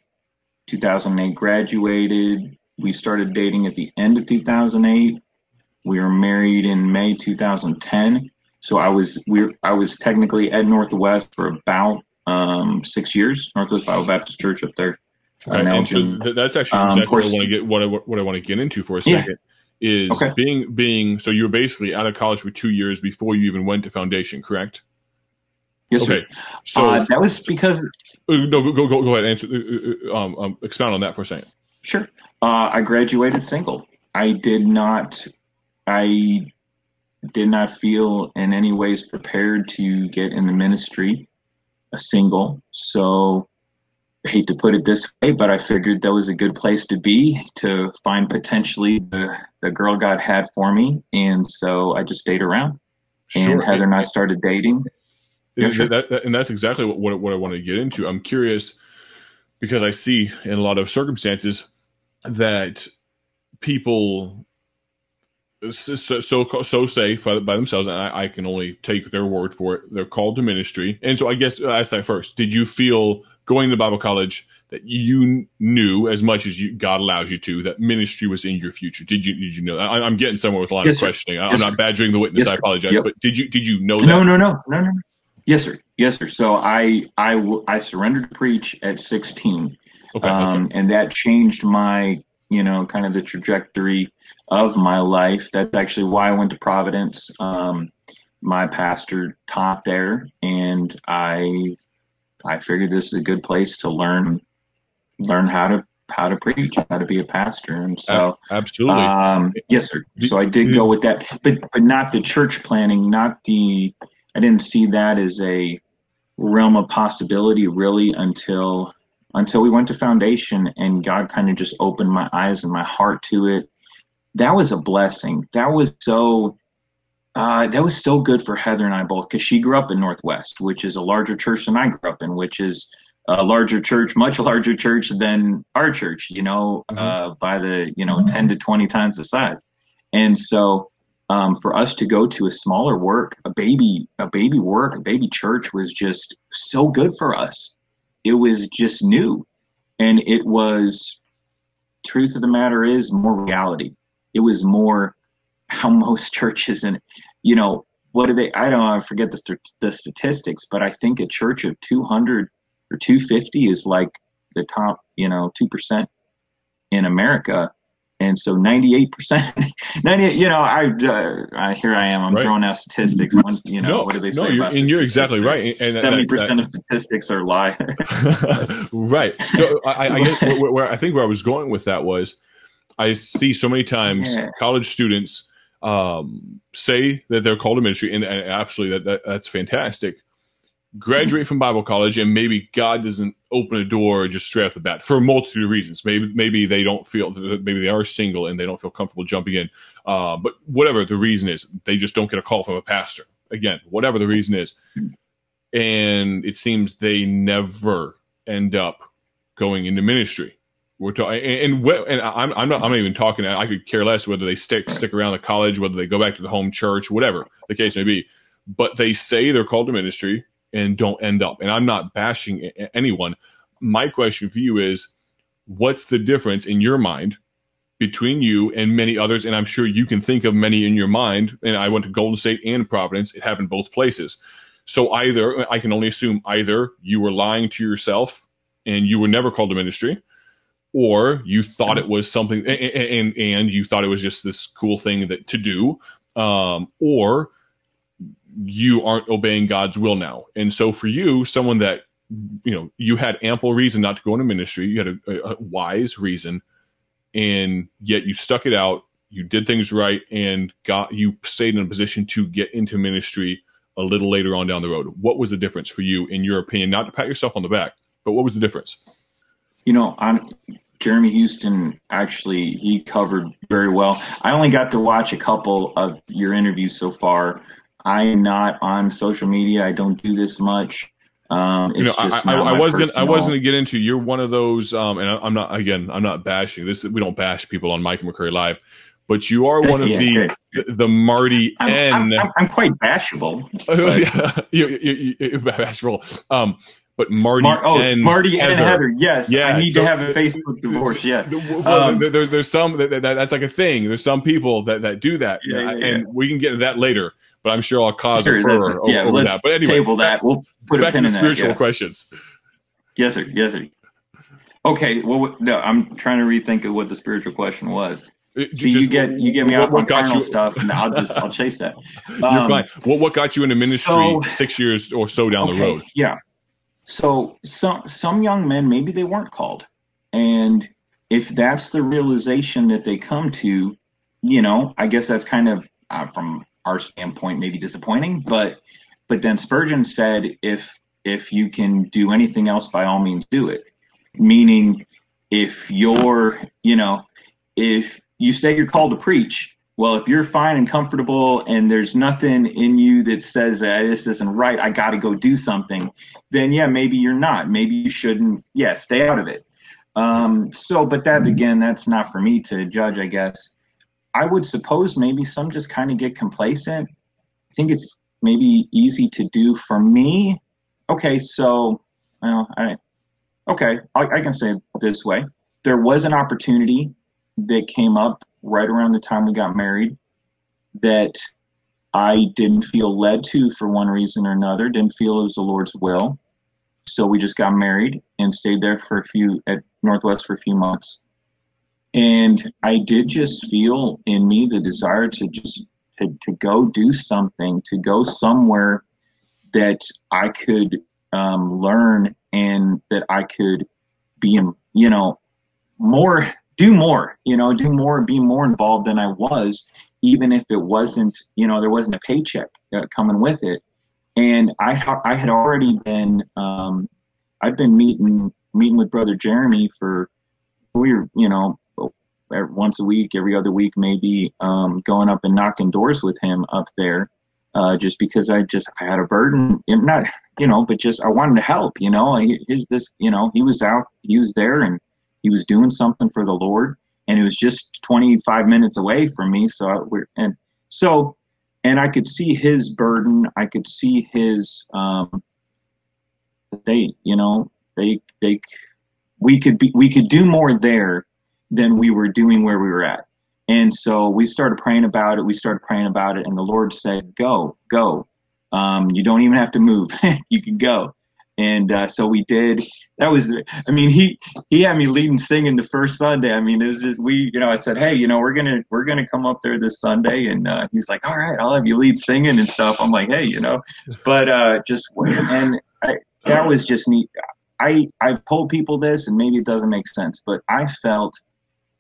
2008 graduated we started dating at the end of 2008. We were married in May 2010. So I was we I was technically at Northwest for about um, six years, Northwest Bible Baptist Church up there. And so that's actually um, exactly um, what I want to get what I, what I want to get into for a second yeah. is okay. being being so you were basically out of college for two years before you even went to foundation, correct? Yes, okay. Sir. So uh, that was because uh, no, go go go ahead answer uh, uh, um, um, expound on that for a second. Sure. Uh, I graduated single. I did not. I did not feel in any ways prepared to get in the ministry, a single. So hate to put it this way, but I figured that was a good place to be to find potentially the, the girl God had for me. And so I just stayed around. Sure. And Heather and I started dating. Yeah, sure. that, that, and that's exactly what, what, what I want to get into. I'm curious because I see in a lot of circumstances that people so so, so say by themselves, and I, I, can only take their word for it. They're called to ministry, and so I guess I ask that first. Did you feel going to Bible college that you knew as much as you, God allows you to that ministry was in your future? Did you did you know? I, am getting somewhere with a lot yes, of questioning. Sir. I'm not badgering the witness. Yes, I apologize, yep. but did you did you know? That? No, no, no, no, no. Yes, sir. Yes, sir. So I I I surrendered to preach at 16. Okay, um, okay. And that changed my, you know, kind of the trajectory of my life. That's actually why I went to Providence. Um, my pastor taught there, and I, I figured this is a good place to learn, learn how to how to preach, how to be a pastor, and so absolutely, um, yes, sir. So I did go with that, but but not the church planting, not the. I didn't see that as a realm of possibility really until until we went to foundation and God kind of just opened my eyes and my heart to it. That was a blessing. That was so uh, that was so good for Heather and I both because she grew up in Northwest, which is a larger church than I grew up in, which is a larger church, [laughs] much larger church than our church, you know, mm-hmm. uh, by the, you know, 10 to 20 times the size. And so, um, for us to go to a smaller work, a baby, a baby work, a baby church was just so good for us it was just new. And it was, truth of the matter is, more reality. It was more how [laughs] most churches and, you know, what do they, I don't know, I forget the, the statistics, but I think a church of 200 or 250 is like the top, you know, two percent in America. And so 98%, [laughs] 98, you know, I, uh, I, here I am, I'm right. throwing out statistics. One, you know, no, what do they say? No, you're, and you're exactly right. And 70% that, that, of statistics are lie. [laughs] [laughs] right. So I, I get where, where, I think where I was going with that was I see so many times yeah. college students um, say that they're called to ministry, and, and absolutely that, that, that's fantastic. Graduate from Bible college, and maybe God doesn't open a door just straight off the bat for a multitude of reasons. Maybe maybe they don't feel maybe they are single and they don't feel comfortable jumping in. Uh, but whatever the reason is, they just don't get a call from a pastor. Again, whatever the reason is, and it seems they never end up going into ministry. We're talking, and, and, and I'm, I'm not, I'm not even talking. I could care less whether they stick stick around the college, whether they go back to the home church, whatever the case may be. But they say they're called to ministry and don't end up. And I'm not bashing anyone. My question for you is, what's the difference in your mind between you and many others? And I'm sure you can think of many in your mind. And I went to Golden State and Providence. It happened both places. So either I can only assume either you were lying to yourself and you were never called to ministry or you thought it was something and, and, and you thought it was just this cool thing that to do um, or you aren't obeying God's will now. And so for you, someone that you know you had ample reason not to go into ministry, you had a, a wise reason, and yet you stuck it out. You did things right, and got you stayed in a position to get into ministry a little later on down the road. What was the difference for you, in your opinion? Not to pat yourself on the back, but what was the difference? You know, I'm Jeremy Houston actually he covered very well. I only got to watch a couple of your interviews so far. I'm not on social media. I don't do this much. Um, you know, I, I, I was gonna, I wasn't gonna get into. You're one of those, um, and I, am not again. I'm not bashing this. We don't bash people on Mike McCurry Live, but you are one of yeah, the the Marty I'm, N. I'm, I'm, quite bashable. [laughs] yeah, you, you, you, bashful. Um, but Marty Mar- oh, and Marty Heather. and Heather. Yes, yeah, I need so, to have a Facebook divorce. Yeah, well, um, there, there's some that, that, that's like a thing. There's some people that, that do that, yeah, yeah, and yeah. we can get into that later. But I'm sure I'll cause sure, a furor over, over that. But anyway, table that. We'll put it back to the spiritual that, questions. Yes, sir. Yes, sir. Okay. Well, no, I'm trying to rethink of what the spiritual question was. Uh, See, just, you get you get me off on carnal you, stuff, and I'll just [laughs] I'll chase that. Um, You're fine. What what got you into ministry so, six years or so down okay, the road? Yeah. So some some young men maybe they weren't called, and if that's the realization that they come to, you know, I guess that's kind of uh, from our standpoint maybe disappointing. But but then Spurgeon said if if you can do anything else, by all means do it. Meaning, if you're you know if you say you're called to preach well, if you're fine and comfortable and there's nothing in you that says that this isn't right, I got to go do something, then yeah, maybe you're not. Maybe you shouldn't, yeah, stay out of it. Um, so, but that again, that's not for me to judge, I guess. I would suppose maybe some just kind of get complacent. I think it's maybe easy to do for me. Okay, so, well, I, okay, I, I can say it this way. There was an opportunity that came up right around the time we got married that I didn't feel led to for one reason or another, didn't feel it was the Lord's will. So we just got married and stayed there for a few at Northwest for a few months. And I did just feel in me the desire to just to, to go do something, to go somewhere that I could um, learn and that I could be, you know, more do more, you know, do more, be more involved than I was, even if it wasn't, you know, there wasn't a paycheck uh, coming with it. And I, ha- I had already been, um, I've been meeting, meeting with brother Jeremy for, we were, you know, once a week, every other week, maybe, um, going up and knocking doors with him up there. Uh, just because I just I had a burden, not you know, but just I wanted to help. You know, here's this, you know, he was out, he was there, and he was doing something for the Lord, and it was just 25 minutes away from me. So we're and so and I could see his burden. I could see his um, they you know they they we could be we could do more there than we were doing where we were at. And so we started praying about it. We started praying about it, and the Lord said, "Go, go. Um, you don't even have to move. [laughs] you can go." And uh, so we did. That was, I mean, he he had me leading singing the first Sunday. I mean, it was just, we, you know, I said, hey, you know, we're gonna we're gonna come up there this Sunday, and uh, he's like, all right, I'll have you lead singing and stuff. I'm like, hey, you know, but uh, just and I, that was just neat. I I've told people this, and maybe it doesn't make sense, but I felt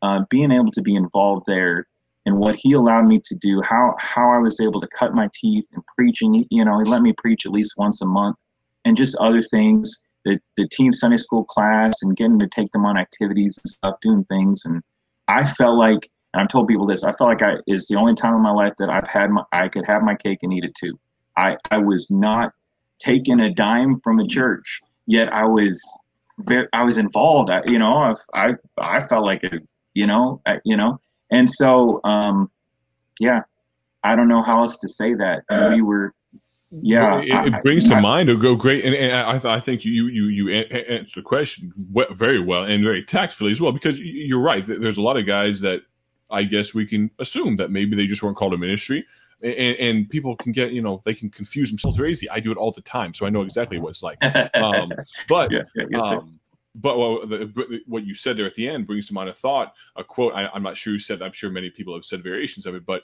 uh, being able to be involved there and what he allowed me to do, how how I was able to cut my teeth and preaching. You know, he let me preach at least once a month and just other things. The the teen Sunday school class and getting to take them on activities and stuff, doing things. And I felt like, and I've told people this, I felt like I is the only time in my life that I've had my, I could have my cake and eat it too. I I was not taking a dime from a church, yet I was very, I was involved. I, you know, I I, I felt like it, you know, I, you know, and so um, yeah, I don't know how else to say that. And we were yeah, it, it brings I, to I, mind a go great, and, and I, I think you you you answered the question very well and very tactfully as well because you're right. There's a lot of guys that I guess we can assume that maybe they just weren't called a ministry, and, and people can get you know they can confuse themselves very easy. I do it all the time, so I know exactly what it's like. [laughs] Um, but yeah, yeah, um, but well, the, what you said there at the end brings to mind a thought, a quote. I, am not sure who said. I'm sure many people have said variations of it, but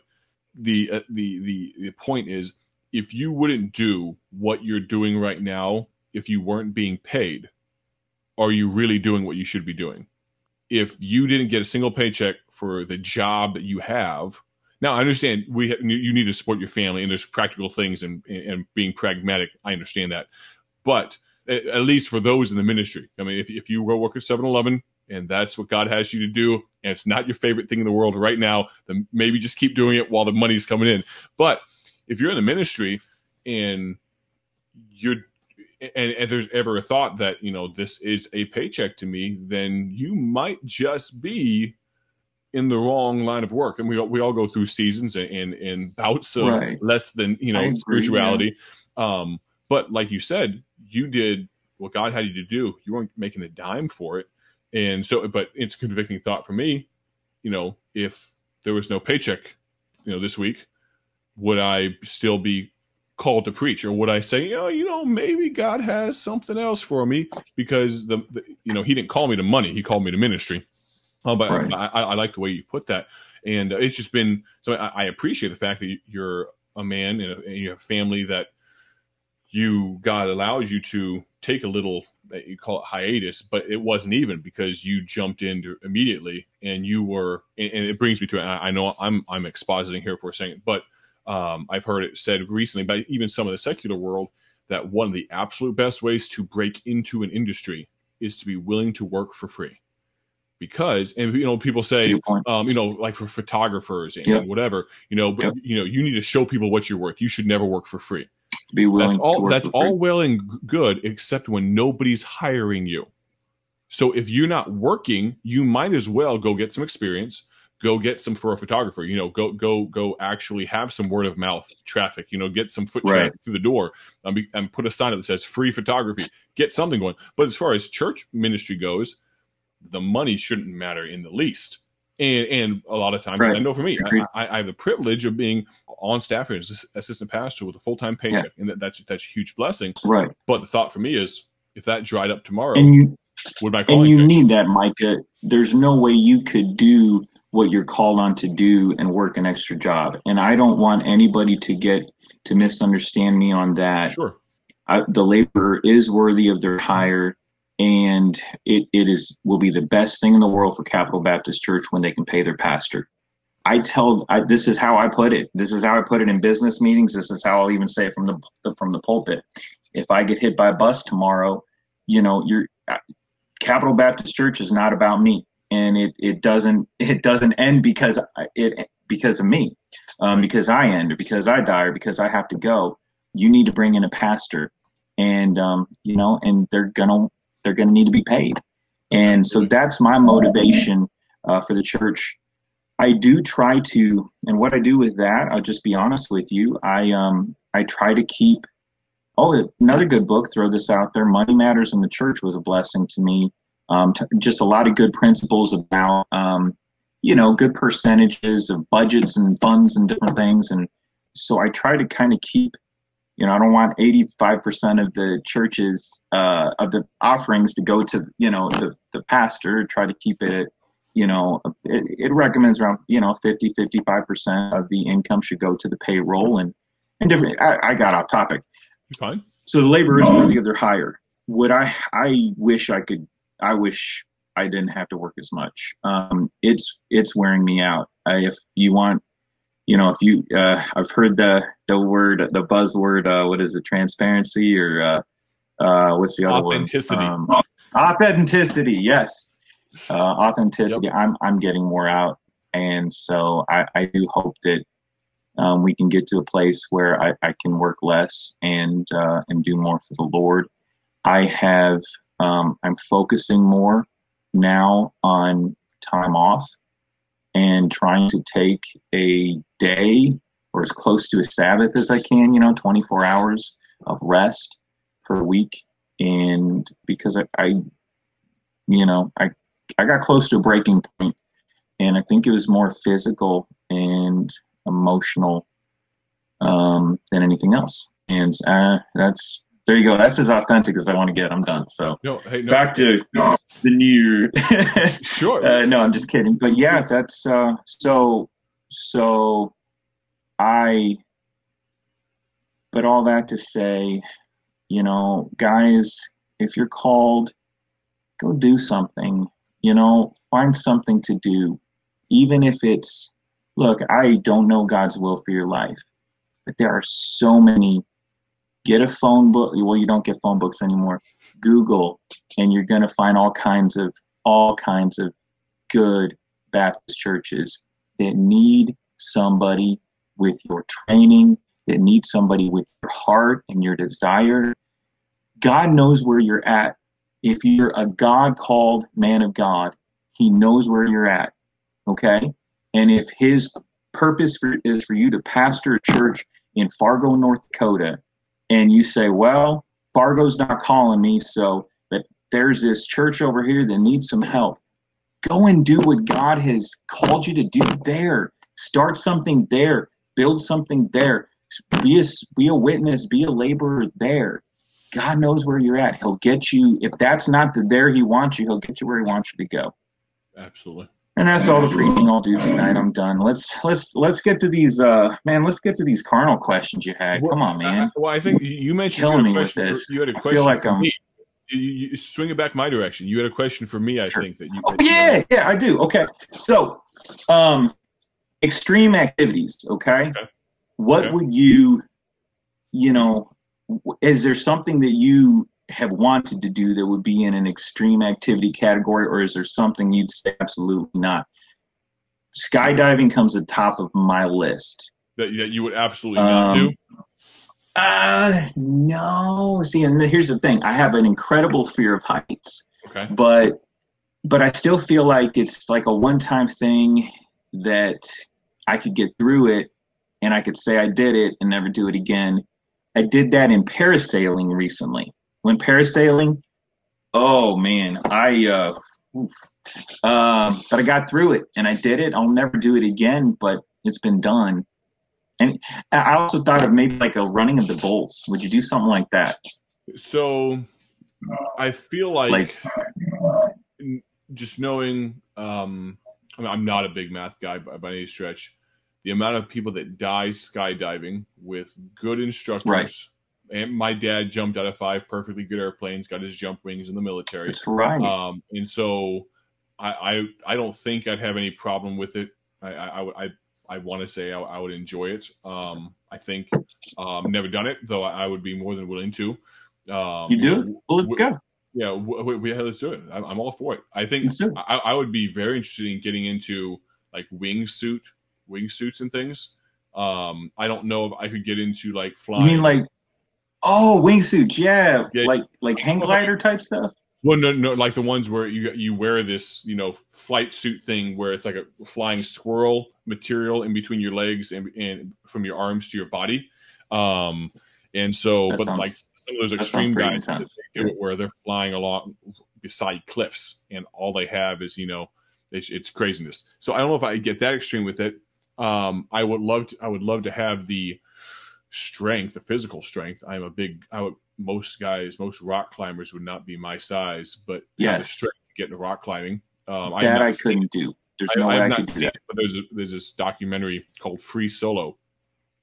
the uh, the the the point is if you wouldn't do what you're doing right now if you weren't being paid, are you really doing what you should be doing? If you didn't get a single paycheck for the job that you have, now I understand we you need to support your family and there's practical things and and being pragmatic. I understand that, but at least for those in the ministry, I mean, if if you go work at 7-Eleven and that's what God has you to do, and it's not your favorite thing in the world right now, then maybe just keep doing it while the money's coming in. But if you're in the ministry and you're and, and, there's ever a thought that you know this is a paycheck to me, then you might just be in the wrong line of work. And we we all go through seasons and and, and bouts of right. less than you know agree, spirituality. Yeah. Um, but like you said, you did what God had you to do. You weren't making a dime for it, and so but it's a convicting thought for me. You know, if there was no paycheck, you know, this week, would I still be called to preach or would I say, oh, you know, maybe God has something else for me because the, the you know, he didn't call me to money. He called me to ministry. Oh, but right. I, I, like the way you put that. And it's just been, so I, I appreciate the fact that you're a man and, a, and you have family that you, God allows you to take a little that you call it hiatus, but it wasn't even because you jumped in immediately and you were, and, and it brings me to, I know I'm, I'm expositing here for a second, but um, I've heard it said recently by even some of the secular world that one of the absolute best ways to break into an industry is to be willing to work for free. Because and you know people say um, you know like for photographers and yep. whatever you know but yep. you know you need to show people what you're worth. You should never work for free. Be willing. That's all. that's all well and good, except when nobody's hiring you. So if you're not working, you might as well go get some experience go get some for a photographer you know go go go actually have some word of mouth traffic you know get some foot right. traffic through the door um, and put a sign up that says free photography. Get something going. But as far as church ministry goes the money shouldn't matter in the least. And and a lot of times right. i know for me I, I, have the privilege of being on staff here as assistant pastor with a full-time paycheck yeah. and that, that's that's a huge blessing. Right. But the thought for me is if that dried up tomorrow and you would my and you need that micah. There's no way you could do what you're called on to do and work an extra job. And I don't want anybody to get to misunderstand me on that. Sure. I, the laborer is worthy of their hire and it, it is will be the best thing in the world for Capital Baptist Church when they can pay their pastor. I tell I, this is how I put it. This is how I put it in business meetings. This is how I'll even say it from the from the pulpit. If I get hit by a bus tomorrow, you know, your Capital Baptist Church is not about me and it, it doesn't it doesn't end because it because of me, um, because I end or because I die or because I have to go. You need to bring in a pastor, and um, you know, and they're gonna they're gonna need to be paid, and so that's my motivation uh, for the church. I do try to, and what I do with that, I'll just be honest with you. I um I try to keep. Oh, another good book. Throw this out there. Money Matters in the Church was a blessing to me um, t- just a lot of good principles about, um, you know, good percentages of budgets and funds and different things. And so I try to kind of keep You know, I don't want 85% of the churches uh, of the offerings to go to you know the the pastor. Try to keep it. You know, it, it recommends around you know 50, 55% of the income should go to the payroll and and different. I, I got off topic. Fine. So the laborers put together higher. Would I? I wish I could. I wish I didn't have to work as much. Um, it's it's wearing me out. Uh, if you want, you know, if you, uh, I've heard the the word, the buzzword. Uh, what is it? Transparency or uh, uh, what's the other authenticity. word? Um, authenticity. Yes, uh, authenticity. Yep. I'm I'm getting more out, and so I, I do hope that um, we can get to a place where I, I can work less and uh, and do more for the Lord. I have um, I'm focusing more now on time off and trying to take a day or as close to a Sabbath as I can, you know, 24 hours of rest per week. And because I, I you know, I I got close to a breaking point, and I think it was more physical and emotional um, than anything else. And uh, that's there you go. That's as authentic as I want to get. I'm done. So no, hey, no. back to the new. [laughs] sure. Uh, no, I'm just kidding. But yeah, that's uh, so. So, I. But all that to say, you know, guys, if you're called, go do something. You know, find something to do, even if it's. Look, I don't know God's will for your life, but there are so many get a phone book. Well, you don't get phone books anymore. Google, and you're going to find all kinds of all kinds of good Baptist churches that need somebody with your training, that need somebody with your heart and your desire. God knows where you're at. If you're a God called man of God, He knows where you're at. Okay? And if His purpose for, is for you to pastor a church in Fargo, North Dakota, and you say, well, Fargo's not calling me, so but there's this church over here that needs some help. Go and do what God has called you to do there. Start something there. Build something there. Be a, be a witness. Be a laborer there. God knows where you're at. He'll get you. If that's not the there He wants you, He'll get you where He wants you to go. Absolutely. And that's all the preaching I'll do tonight. I'm done. Let's let's let's get to these uh man. Let's get to these carnal questions you had. Come on, man. well, I think you mentioned Killing you had a with question. this. For, you had a I question feel like I'm- You, you, swing it back my direction. You had a question for me. I Sure. think that you. Oh yeah, yeah, I do. Okay, so um, extreme activities. Okay, Okay. what Okay. would you, you know, is there something that you have wanted to do that would be in an extreme activity category, or is there something you'd say absolutely not? Skydiving comes at the top of my list. that, that you would absolutely not Um, do. Uh, no. See, and here's the thing: I have an incredible fear of heights. Okay. but but I still feel like it's like a one-time thing that I could get through it and I could say I did it and never do it again. I did that in parasailing recently. When parasailing, oh man, I uh um but I got through it and I did it. I'll never do it again, but it's been done. And I also thought of maybe like a running of the bulls. Would you do something like that? So, I feel like, Like- just knowing. Um, I mean, I'm not a big math guy by, by any stretch. The amount of people that die skydiving with good instructors. Right. And my dad jumped out of five perfectly good airplanes. Got his jump wings in the military. That's right. Um, and so I, I I don't think I'd have any problem with it. I I I, I, I want to say I, I would enjoy it. Um, I think um, never done it though. I, I would be more than willing to. Um, you do? Well, let's w- go. Yeah, w- w- yeah, let's do it. I'm, I'm all for it. I think Let's do it. I, I would be very interested in getting into like wingsuit, wingsuits and things. Um, I don't know if I could get into like You flying. mean like, oh, wingsuits? Yeah, Yeah. like like hang glider type stuff. Well, no, no, like the ones where you you wear this, you know, flight suit thing where it's like a flying squirrel material in between your legs and, and from your arms to your body. Um, and so, That but sounds- like some of those extreme guys, do it where they're flying along beside cliffs, and all they have is, you know, it's, it's craziness. So I don't know if I get that extreme with it. Um, I would love to. I would love to have the strength, the physical strength. I'm a big. I would most guys, most rock climbers would not be my size, but yeah, the strength to get into rock climbing. Um, that I couldn't do. There's no I, way I, could do that. It, but there's a, there's this documentary called Free Solo.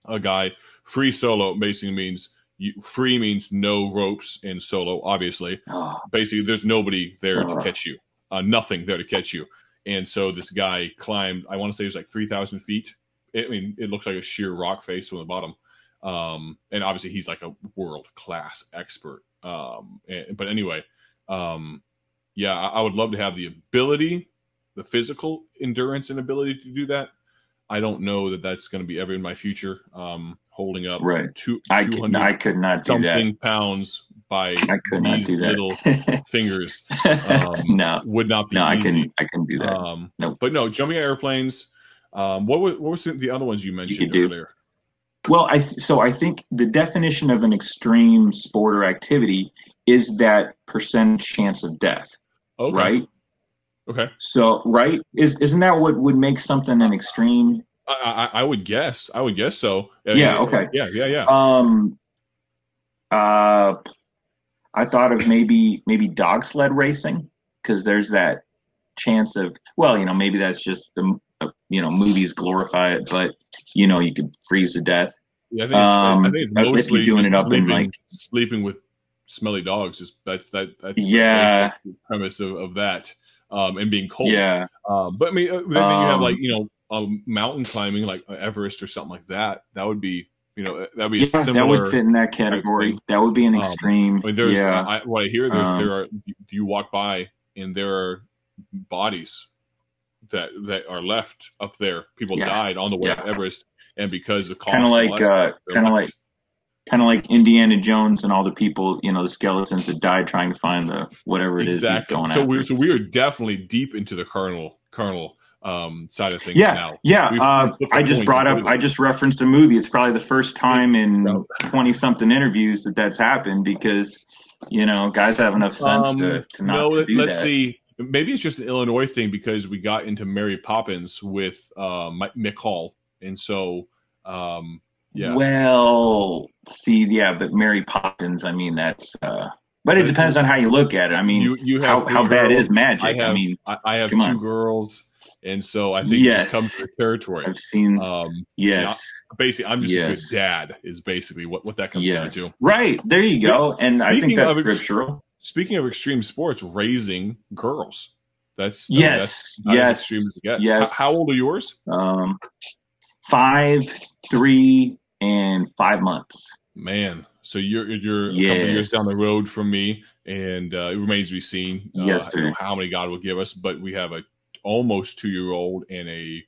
A guy free solo basically means you, free means no ropes in solo. Obviously, oh. [gasps] basically there's nobody there oh. to catch you. Uh, nothing there to catch you. And so this guy climbed. I want to say it was like three thousand feet. I mean, it looks like a sheer rock face from the bottom. Um, and obviously he's like a world class expert. Um, and, but anyway, um, yeah, I, I would love to have the ability the physical endurance and ability to do that. I don't know that that's going to be ever in my future. Um, holding up right. two, I could, I could not something pounds by I could these little [laughs] fingers. Um, no, would not be no, easy. I can I can do that. Um, no, but no, jumping airplanes. Um, what was what was the other ones you mentioned you earlier? Well, I so I think the definition of an extreme sport or activity is that percent chance of death. Okay. Right. Okay. So right is isn't that what would make something an extreme? I, I, I would guess. I would guess so. Yeah. Okay. Yeah. Yeah. Yeah. Um. Uh, I thought of maybe maybe dog sled racing because there's that chance of well, you know, maybe that's just the uh, you know movies glorify it, but you know you could freeze to death. Yeah, I think it's, um, I think it's mostly doing it up sleeping, in like sleeping with smelly dogs. Just that's that that's yeah the premise of, of that um, and being cold. Yeah. Um, but I mean, uh, then, um, you have like um, you know um, mountain climbing, like Everest or something like that. That would be you know that would be yeah, that would fit in that category. That would be an um, extreme. I mean, there's yeah. I, what I hear there's there are you walk by and there are bodies that that are left up there. People yeah. died on the way yeah. to Everest, and because the kind of like uh, kind of like kind of like Indiana Jones and all the people, you know, the skeletons that died trying to find the whatever it exactly. is so we so we are definitely deep into the kernel carnal um, side of things yeah, now. Yeah, uh, I just brought up, I just referenced a movie. It's probably the first time in twenty something interviews that that's happened because you know guys have enough sense um, to, to not no, do let's that. see. Maybe it's just an Illinois thing because we got into Mary Poppins with uh, Mick Hall, and so um, yeah. Well, see, yeah, but Mary Poppins, I mean, that's. uh but it depends on how you look at it. I mean, you, you how, how bad is magic? I, have, I mean, I, I have two on. girls, and so I think yes. it just comes to the territory. I've seen. Um, yes. basically, I'm just yes. a good dad. Is basically what what that comes yes. down to. Right there, you go. And speaking I think that's of scriptural. Speaking of extreme sports, raising girls. That's yes, that's yes, extreme as it gets. Yes. How, how old are yours? Um, five, three, and five months. Man, so you're you're yes. a couple years down the road from me, and uh, it remains to be seen. Uh, yes, sir. how many God will give us, but we have a almost two year old and a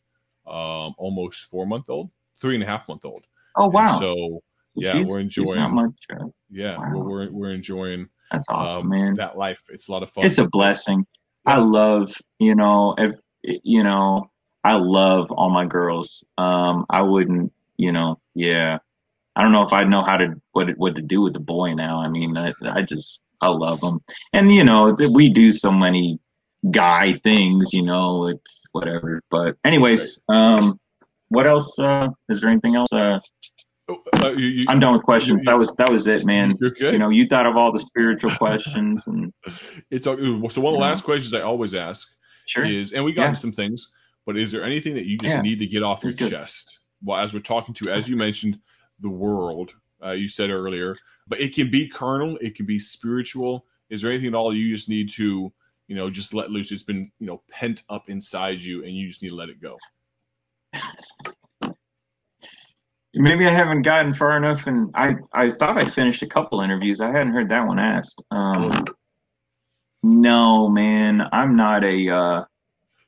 um, almost four month old, three and a half month old. Oh wow! And so yeah, she's, we're enjoying. Much, uh, yeah, wow. we're, we're, we're enjoying. That's awesome, um, man. That life, it's a lot of fun. It's a blessing. Yeah. I love, you know, if you know, I love all my girls. Um, I wouldn't you know, yeah. I don't know if I know how to what what to do with the boy now. I mean, I, I just I love them, and you know, we do so many guy things. You know, it's whatever. But anyways, um, what else? Uh, is there anything else? Uh, uh, you, you, I'm done with questions. You, that was that was it, man. You know, you thought of all the spiritual questions, and [laughs] it's so one of the last questions I always ask sure. is, and we got yeah. some things, but is there anything that you just yeah. need to get off your good. chest? well, as we're talking to, as you mentioned, the world, uh, you said earlier, but it can be carnal, it can be spiritual. Is there anything at all you just need to, you know, just let loose? It's been, you know, pent up inside you and you just need to let it go. [laughs] Maybe I haven't gotten far enough, and I I thought I finished a couple interviews. I hadn't heard that one asked. Um, no, man, I'm not a. Uh,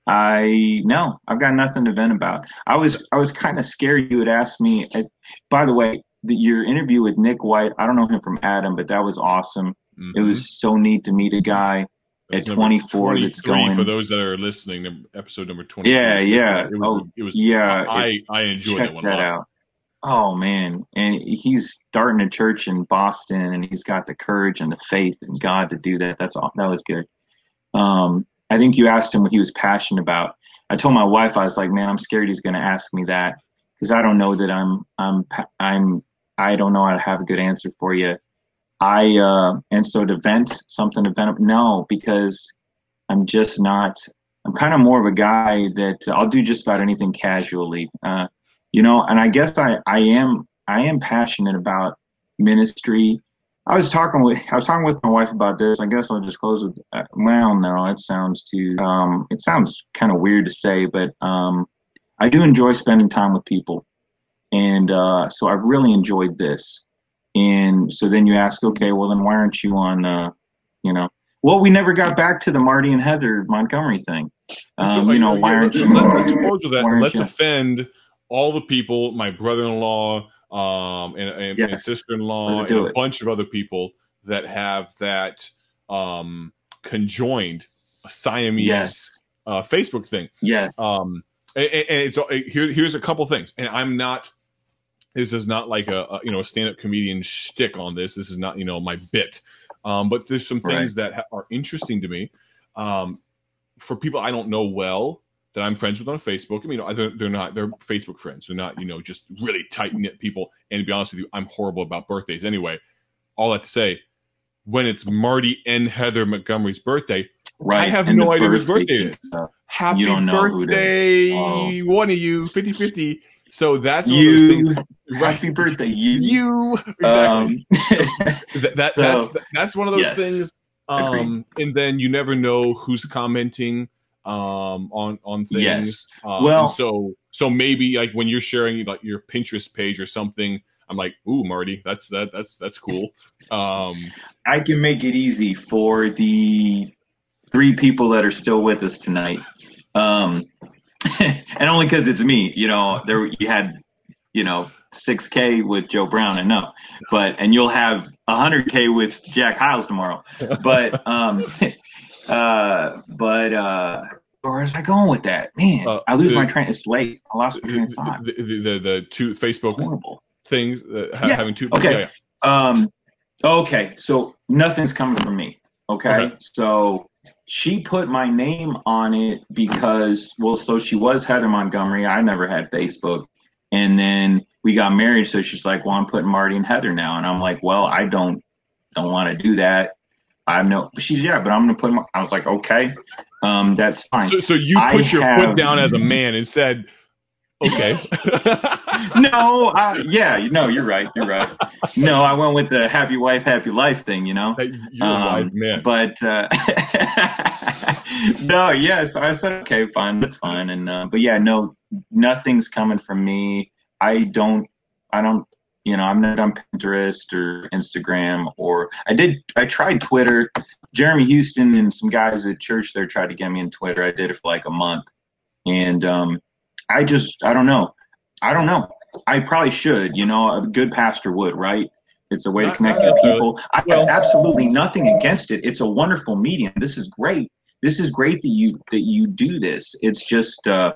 I no, I've got nothing to vent about. I was I was kind of scared you would ask me. I, by the way, the, your interview with Nick White, I don't know him from Adam, but that was awesome. Mm-hmm. It was so neat to meet a guy at 24 that's going for those that are listening episode number 20 yeah yeah it was, oh, it was yeah i it, i enjoyed that one that out oh man and he's starting a church in boston and he's got the courage and the faith in god to do that that's all that was good um I think you asked him what he was passionate about. I told my wife I was like, man, I'm scared he's going to ask me that because I don't know that I'm I'm I'm I don't know how to have a good answer for you. I uh, and so to vent something to vent no because I'm just not. I'm kind of more of a guy that I'll do just about anything casually, uh, you know. And I guess I I am I am passionate about ministry. I was talking with I was talking with my wife about this. I guess I'll just close with uh, well, no, it sounds too um, it sounds kind of weird to say, but um, I do enjoy spending time with people, and uh, so I've really enjoyed this. And so then you ask, okay, well then why aren't you on, uh, you know, well we never got back to the Marty and Heather Montgomery thing. Um, so, you know, why aren't you? Let's close with that. Let's you? offend all the people, my brother-in-law, um, and, and, yeah. and sister-in-law, and a bunch of other people that have that um, conjoined Siamese yes. uh, Facebook thing. Yes. Um, and, and it's here. Here's a couple things, and I'm not this is not like a, a you know a stand-up comedian shtick on this. This is not you know my bit. Um, but there's some things right. that ha- are interesting to me. Um, for people I don't know well that I'm friends with on Facebook. I mean, they're, they're not they're Facebook friends. They're not you know just really tight knit people. And to be honest with you, I'm horrible about birthdays anyway. All that to say, when it's Marty and Heather Montgomery's birthday, right. I have and no idea whose birthday it is. Happy birthday, oh. one of you, 50 50. So that's one you, of those things. [laughs] Right. Happy birthday, you. You exactly. Um, so [laughs] that, that so, that's that's one of those yes. things. Um, and then you never know who's commenting um on on things. Yes. Um, well, so so maybe like when you're sharing like your Pinterest page or something, I'm like, ooh, Marty, that's that that's that's cool. Um, I can make it easy for the three people that are still with us tonight. Um, [laughs] and only because it's me. You know, there you had, you know, 6K with Joe Brown, and no, but and you'll have 100K with Jack Hyles tomorrow. But um, [laughs] uh, but uh, where was I going with that? Man, uh, I lose the, my train. It's late. I lost my train of thought. The, the, the, the two Facebook horrible things uh, yeah. having two. Okay. Yeah, yeah. Um. Okay. So nothing's coming from me. Okay? okay. So she put my name on it because well so she was heather montgomery i never had facebook and then we got married so she's like well i'm putting marty and heather now and i'm like well i don't don't want to do that i'm no she's yeah but i'm gonna put my, i was like okay um that's fine. So, so you put I your have, foot down as a man and said okay. [laughs] No uh, yeah no you're right you're right. No i went with the happy wife happy life thing you know? You're um, a wise man. but uh [laughs] no, yes, I said okay, fine, that's fine, and uh, but yeah, no, nothing's coming from me. I don't, I don't, you know, I'm not on Pinterest or Instagram or I did, I tried Twitter. Jeremy Houston and some guys at church there tried to get me in Twitter. I did it for like a month, and um, I just, I don't know, I don't know. I probably should, you know, a good pastor would, right? It's a way to connect with people. I have absolutely nothing against it. It's a wonderful medium. This is great this is great that you that you do this. It's just uh,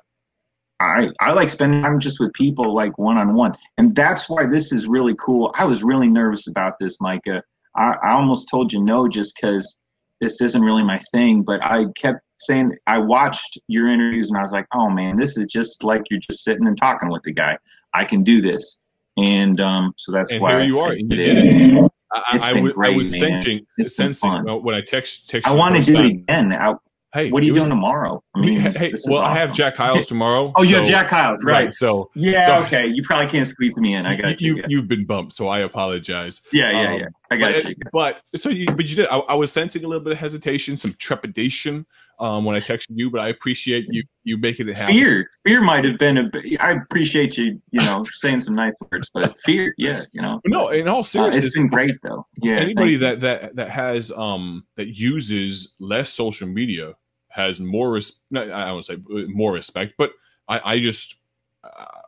I I like spending time just with people like one on one, and that's why this is really cool. I was really nervous about this, Micah. I, I almost told you no just because this isn't really my thing, but I kept saying I watched your interviews and I was like, oh man, this is just like you're just sitting and talking with the guy. I can do this, and um, so that's and why here you are. you did it. I, I, great, I was man. sensing, sensing when I text, text I want to do it again. I, hey, what are you was, doing tomorrow? I mean, hey, well, awesome. I have Jack Hyles [laughs] tomorrow. oh, so, you have Jack Hyles, right? right so yeah, so, okay. You probably can't squeeze me in. I got you. you you've been bumped, so I apologize. Yeah, yeah, um, yeah. I got but, you. But so you, but you did. I, I was sensing a little bit of hesitation, some trepidation um, when I texted you, but I appreciate you you making it happen. Fear, fear might have been a. I appreciate you, you know, [laughs] saying some nice words, but fear, yeah, you know. No, in all seriousness, uh, it's been great though. Yeah, anybody that that that has um that uses less social media has more res- I don't say more respect, but I, I just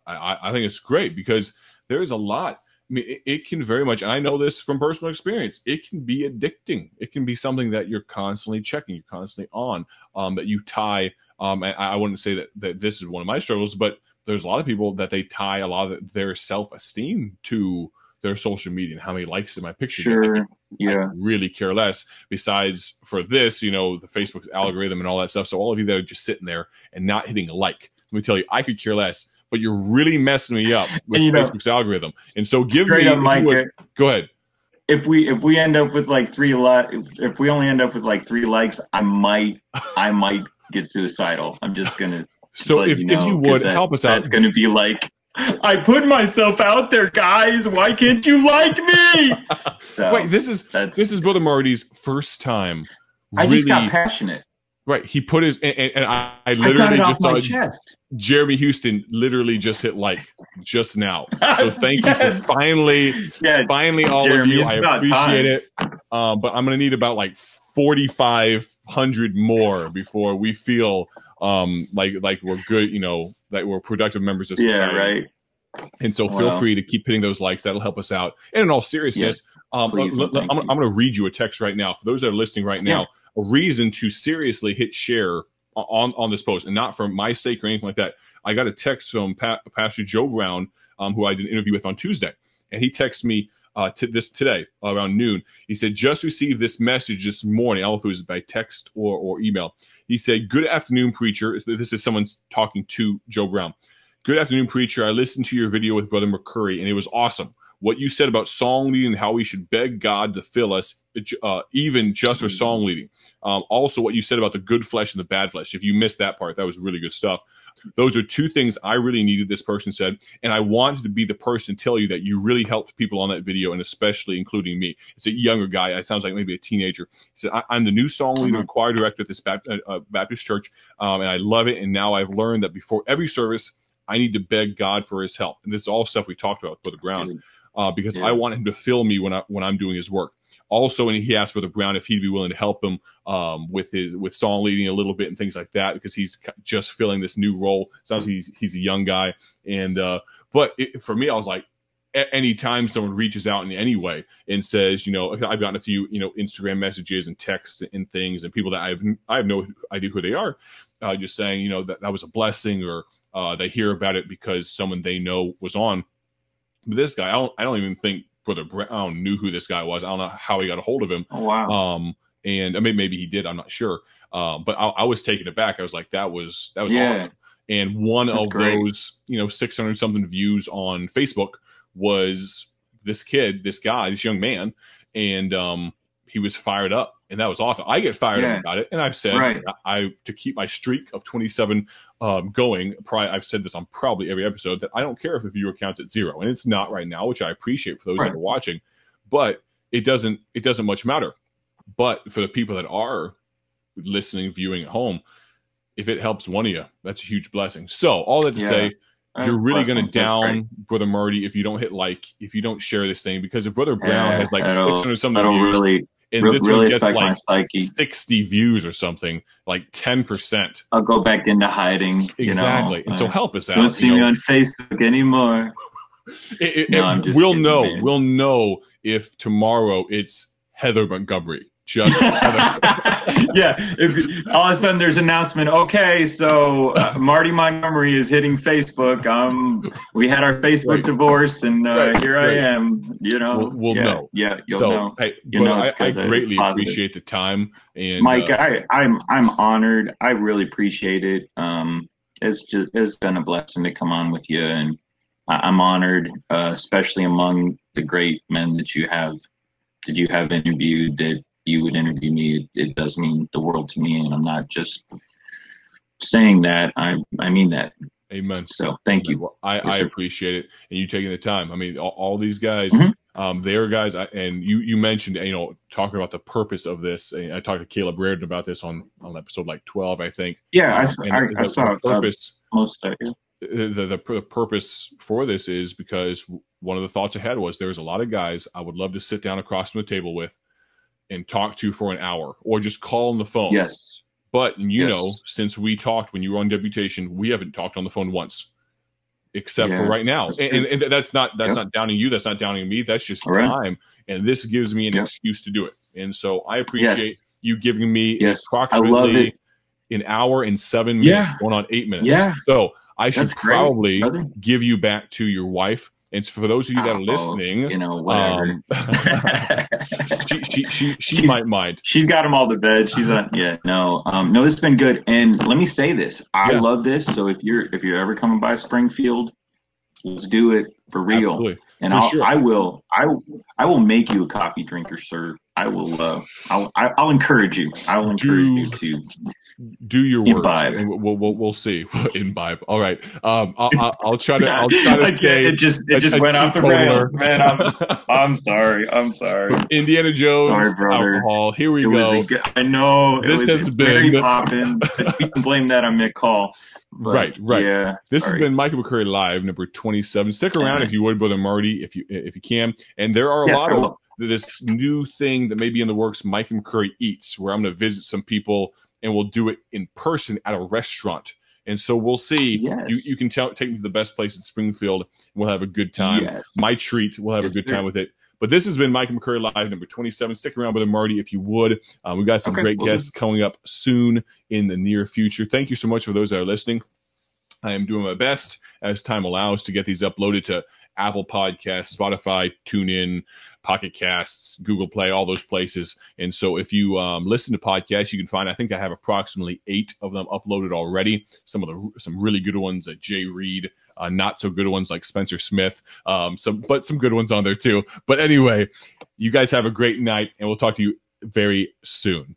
I, I think it's great because there's a lot I mean, it, it, can very much, and I know this from personal experience, it can be addicting. It can be something that you're constantly checking, you're constantly on, um, that you tie. Um, and I wouldn't say that, that this is one of my struggles, but there's a lot of people that they tie a lot of their self esteem to their social media and how many likes in my picture. Sure. I, yeah. I really care less. Besides for this, you know, the Facebook algorithm and all that stuff. So all of you that are just sitting there and not hitting a like, let me tell you, I could care less but you're really messing me up [laughs] with you know- Facebook's algorithm. And so give me up, if Mike. would- go ahead. If we if we end up with like three li- if, if we only end up with like three likes, I might I might get suicidal. I'm just gonna. [laughs] So if, you if know, you 'cause would that- help us out, That's gonna be like. I put myself out there, guys. Why can't you like me? So, [laughs] wait, this is this is Brother Marty's first time. I just got passionate. Right. He put his and, and- I, I I literally it off just saw chest. Jeremy Houston literally just hit like just now. So [laughs] thank you for finally Yeah, finally all Jeremy, of you i appreciate it um, but i'm gonna need about like 4500 more before we feel um, like like we're good you know that we're productive members of society. yeah, right. and so feel Wow. free to keep hitting those likes that'll help us out and in all seriousness um, please, let- thank I'm. I'm gonna read you a text right now for those that are listening right now a reason to seriously hit share on on this post and not for my sake or anything like that i got a text from pa- pastor joe brown um, who i did an interview with on tuesday and he texted me uh, this today around noon. He said, just received this message this morning. I don't know if it was by text or, or email. He said, Good afternoon, preacher. This is someone's talking to Joe Brown. Good afternoon, preacher. I listened to your video with Brother McCurry, and it was awesome. What you said about song leading and how we should beg God to fill us, uh, even just for song leading. Um, also, what you said about the good flesh and the bad flesh. If you missed that part, that was really good stuff. Those are two things I really needed, this person said. And I wanted to be the person to tell you that you really helped people on that video, and especially including me. It's a younger guy. It sounds like maybe a teenager. He said, I- I'm the new song leader and choir director at this Baptist, uh, Baptist church, um, and I love it. And now I've learned that before every service, I need to beg God for his help. And this is all stuff we talked about with Brother Brown, uh, because Yeah. I want him to fill me when I when I'm doing his work. Also, and he asked Brother Brown if he'd be willing to help him um, with his with song leading a little bit and things like that because he's just filling this new role. Sounds like he's he's a young guy, and uh, but it, for me, I was like, anytime someone reaches out in any way and says, you know, I've gotten a few, you know, Instagram messages and texts and things, and people that I've I have no idea who they are, uh, just saying, you know, that that was a blessing, or uh, they hear about it because someone they know was on. But this guy, I don't, I don't even think Brother Brown knew who this guy was. I don't know how he got a hold of him. Oh wow. Um, and I mean, maybe he did. I'm not sure. Um, but I, I was taken aback. I was like, that was that was Yeah. awesome. And one That's of great. those, you know, 600 something views on Facebook was this kid, this guy, this young man, and um, he was fired up, and that was awesome. I get fired Yeah. up about it, and I've said Right. I, to keep my streak of 27 um, going. Probably, I've said this on probably every episode that I don't care if the viewer counts at zero, and it's not right now, which I appreciate for those Right. that are watching, but it doesn't it doesn't much matter. But for the people that are listening, viewing at home, if it helps one of you, that's a huge blessing. So all that to Yeah. say, you're really going to Blessings. That's great. down Brother Marty if you don't hit like, if you don't share this thing, because if Brother Brown Yeah, has like that'll- 600 something views, really, and re- this really one gets like psyche. 60 views or something, like 10%. I'll go back into hiding. Exactly. You know? and so help us out. don't see you me on Facebook anymore. [laughs] It- it- No, it- we'll kidding, know. man. We'll know if tomorrow it's Heather Montgomery. Just [laughs] Heather. [laughs] yeah, if all of a sudden there's an announcement. Okay, so uh, Marty Montgomery is hitting Facebook. Um, we had our Facebook Right. divorce, and uh, Right, here I am. You know, We'll- we'll yeah, know. Yeah, you'll so, know. hey, You know I, I greatly appreciate the time. And Mike, uh, I, I'm I'm honored. I really appreciate it. Um, it's just it's been a blessing to come on with you, and I, I'm honored, uh, especially among the great men that you have that you have interviewed. That you would interview me. It, it does mean the world to me, and I'm not just saying that. I I mean that. amen. So thank you. Well, I, Yes, I appreciate it, and you taking the time. I mean, all, all these guys, Mhm. um, they are guys, I- and you you mentioned, you know, talking about the purpose of this. And I talked to Caleb Reardon about this on on episode like twelve, I think. Yeah, I, I, the- I the saw uh, purpose. most of it. the, the, the purpose for this is because one of the thoughts I had was there's a lot of guys I would love to sit down across from the table with and talk to for an hour or just call on the phone. Yes. But you Yes. know, since we talked when you were on deputation, we haven't talked on the phone once, except for right now. And, and, and that's not that's Yep. not downing you. That's not downing me. That's just right. time. And this gives me an Yep. excuse to do it. And so I appreciate Yes. you giving me Yes. Approximately an hour and seven minutes, Yeah. going on eight minutes. Yeah. So I should That's probably give you back to your wife And so for those of you that are listening, you know, whatever. um, [laughs] she, she, she, she might mind. She's got them all to bed. She's on. Yeah, no, um, no. This has been good. And let me say this: I Yeah. love this. So if you're if you're ever coming by Springfield, let's do it for real. Absolutely. And For I'll, sure. I will, I, I will make you a coffee drinker, sir. I will, uh, I'll, I'll encourage you. I will encourage Do- you to. do your work. Imbibe. We'll, we'll, we'll see. [laughs] Imbibe. All right. Um, I'll, I'll, try to. I'll try to [laughs] stay. it just, it just a went off the rails, man. I'm, [laughs] I'm sorry. I'm sorry. Indiana Jones Sorry, alcohol. Here we It go. good, I know. This has very been- poppin', but you can blame that on Mick Hall. But, Right, right. Yeah. This sorry. has been Michael McCurry live number twenty seven. Stick around Alright. if you would, brother Marty, if you if you can. And there are a Yeah, lot of. This new thing that may be in the works. Mike and McCurry eats, where I'm going to visit some people and we'll do it in person at a restaurant. And so we'll see. Yes. You you can tell, take me to the best place in Springfield. And we'll have a good time. Yes. My treat. We'll have Yes, a good sir. time with it. But this has been Mike McCurry live number twenty seven. Stick around, brother Marty, if you would. Um, we've got some Okay, great do. guests coming up soon in the near future. Thank you so much for those that are listening. I am doing my best as time allows to get these uploaded to Apple Podcasts, Spotify, TuneIn, Pocket Casts, Google Play, all those places. And so if you um, listen to podcasts, you can find, I think I have approximately eight of them uploaded already. Some of the, some really good ones that Jay Reed, uh, not so good ones like Spencer Smith, um, some, but some good ones on there too. But anyway, you guys have a great night and we'll talk to you very soon.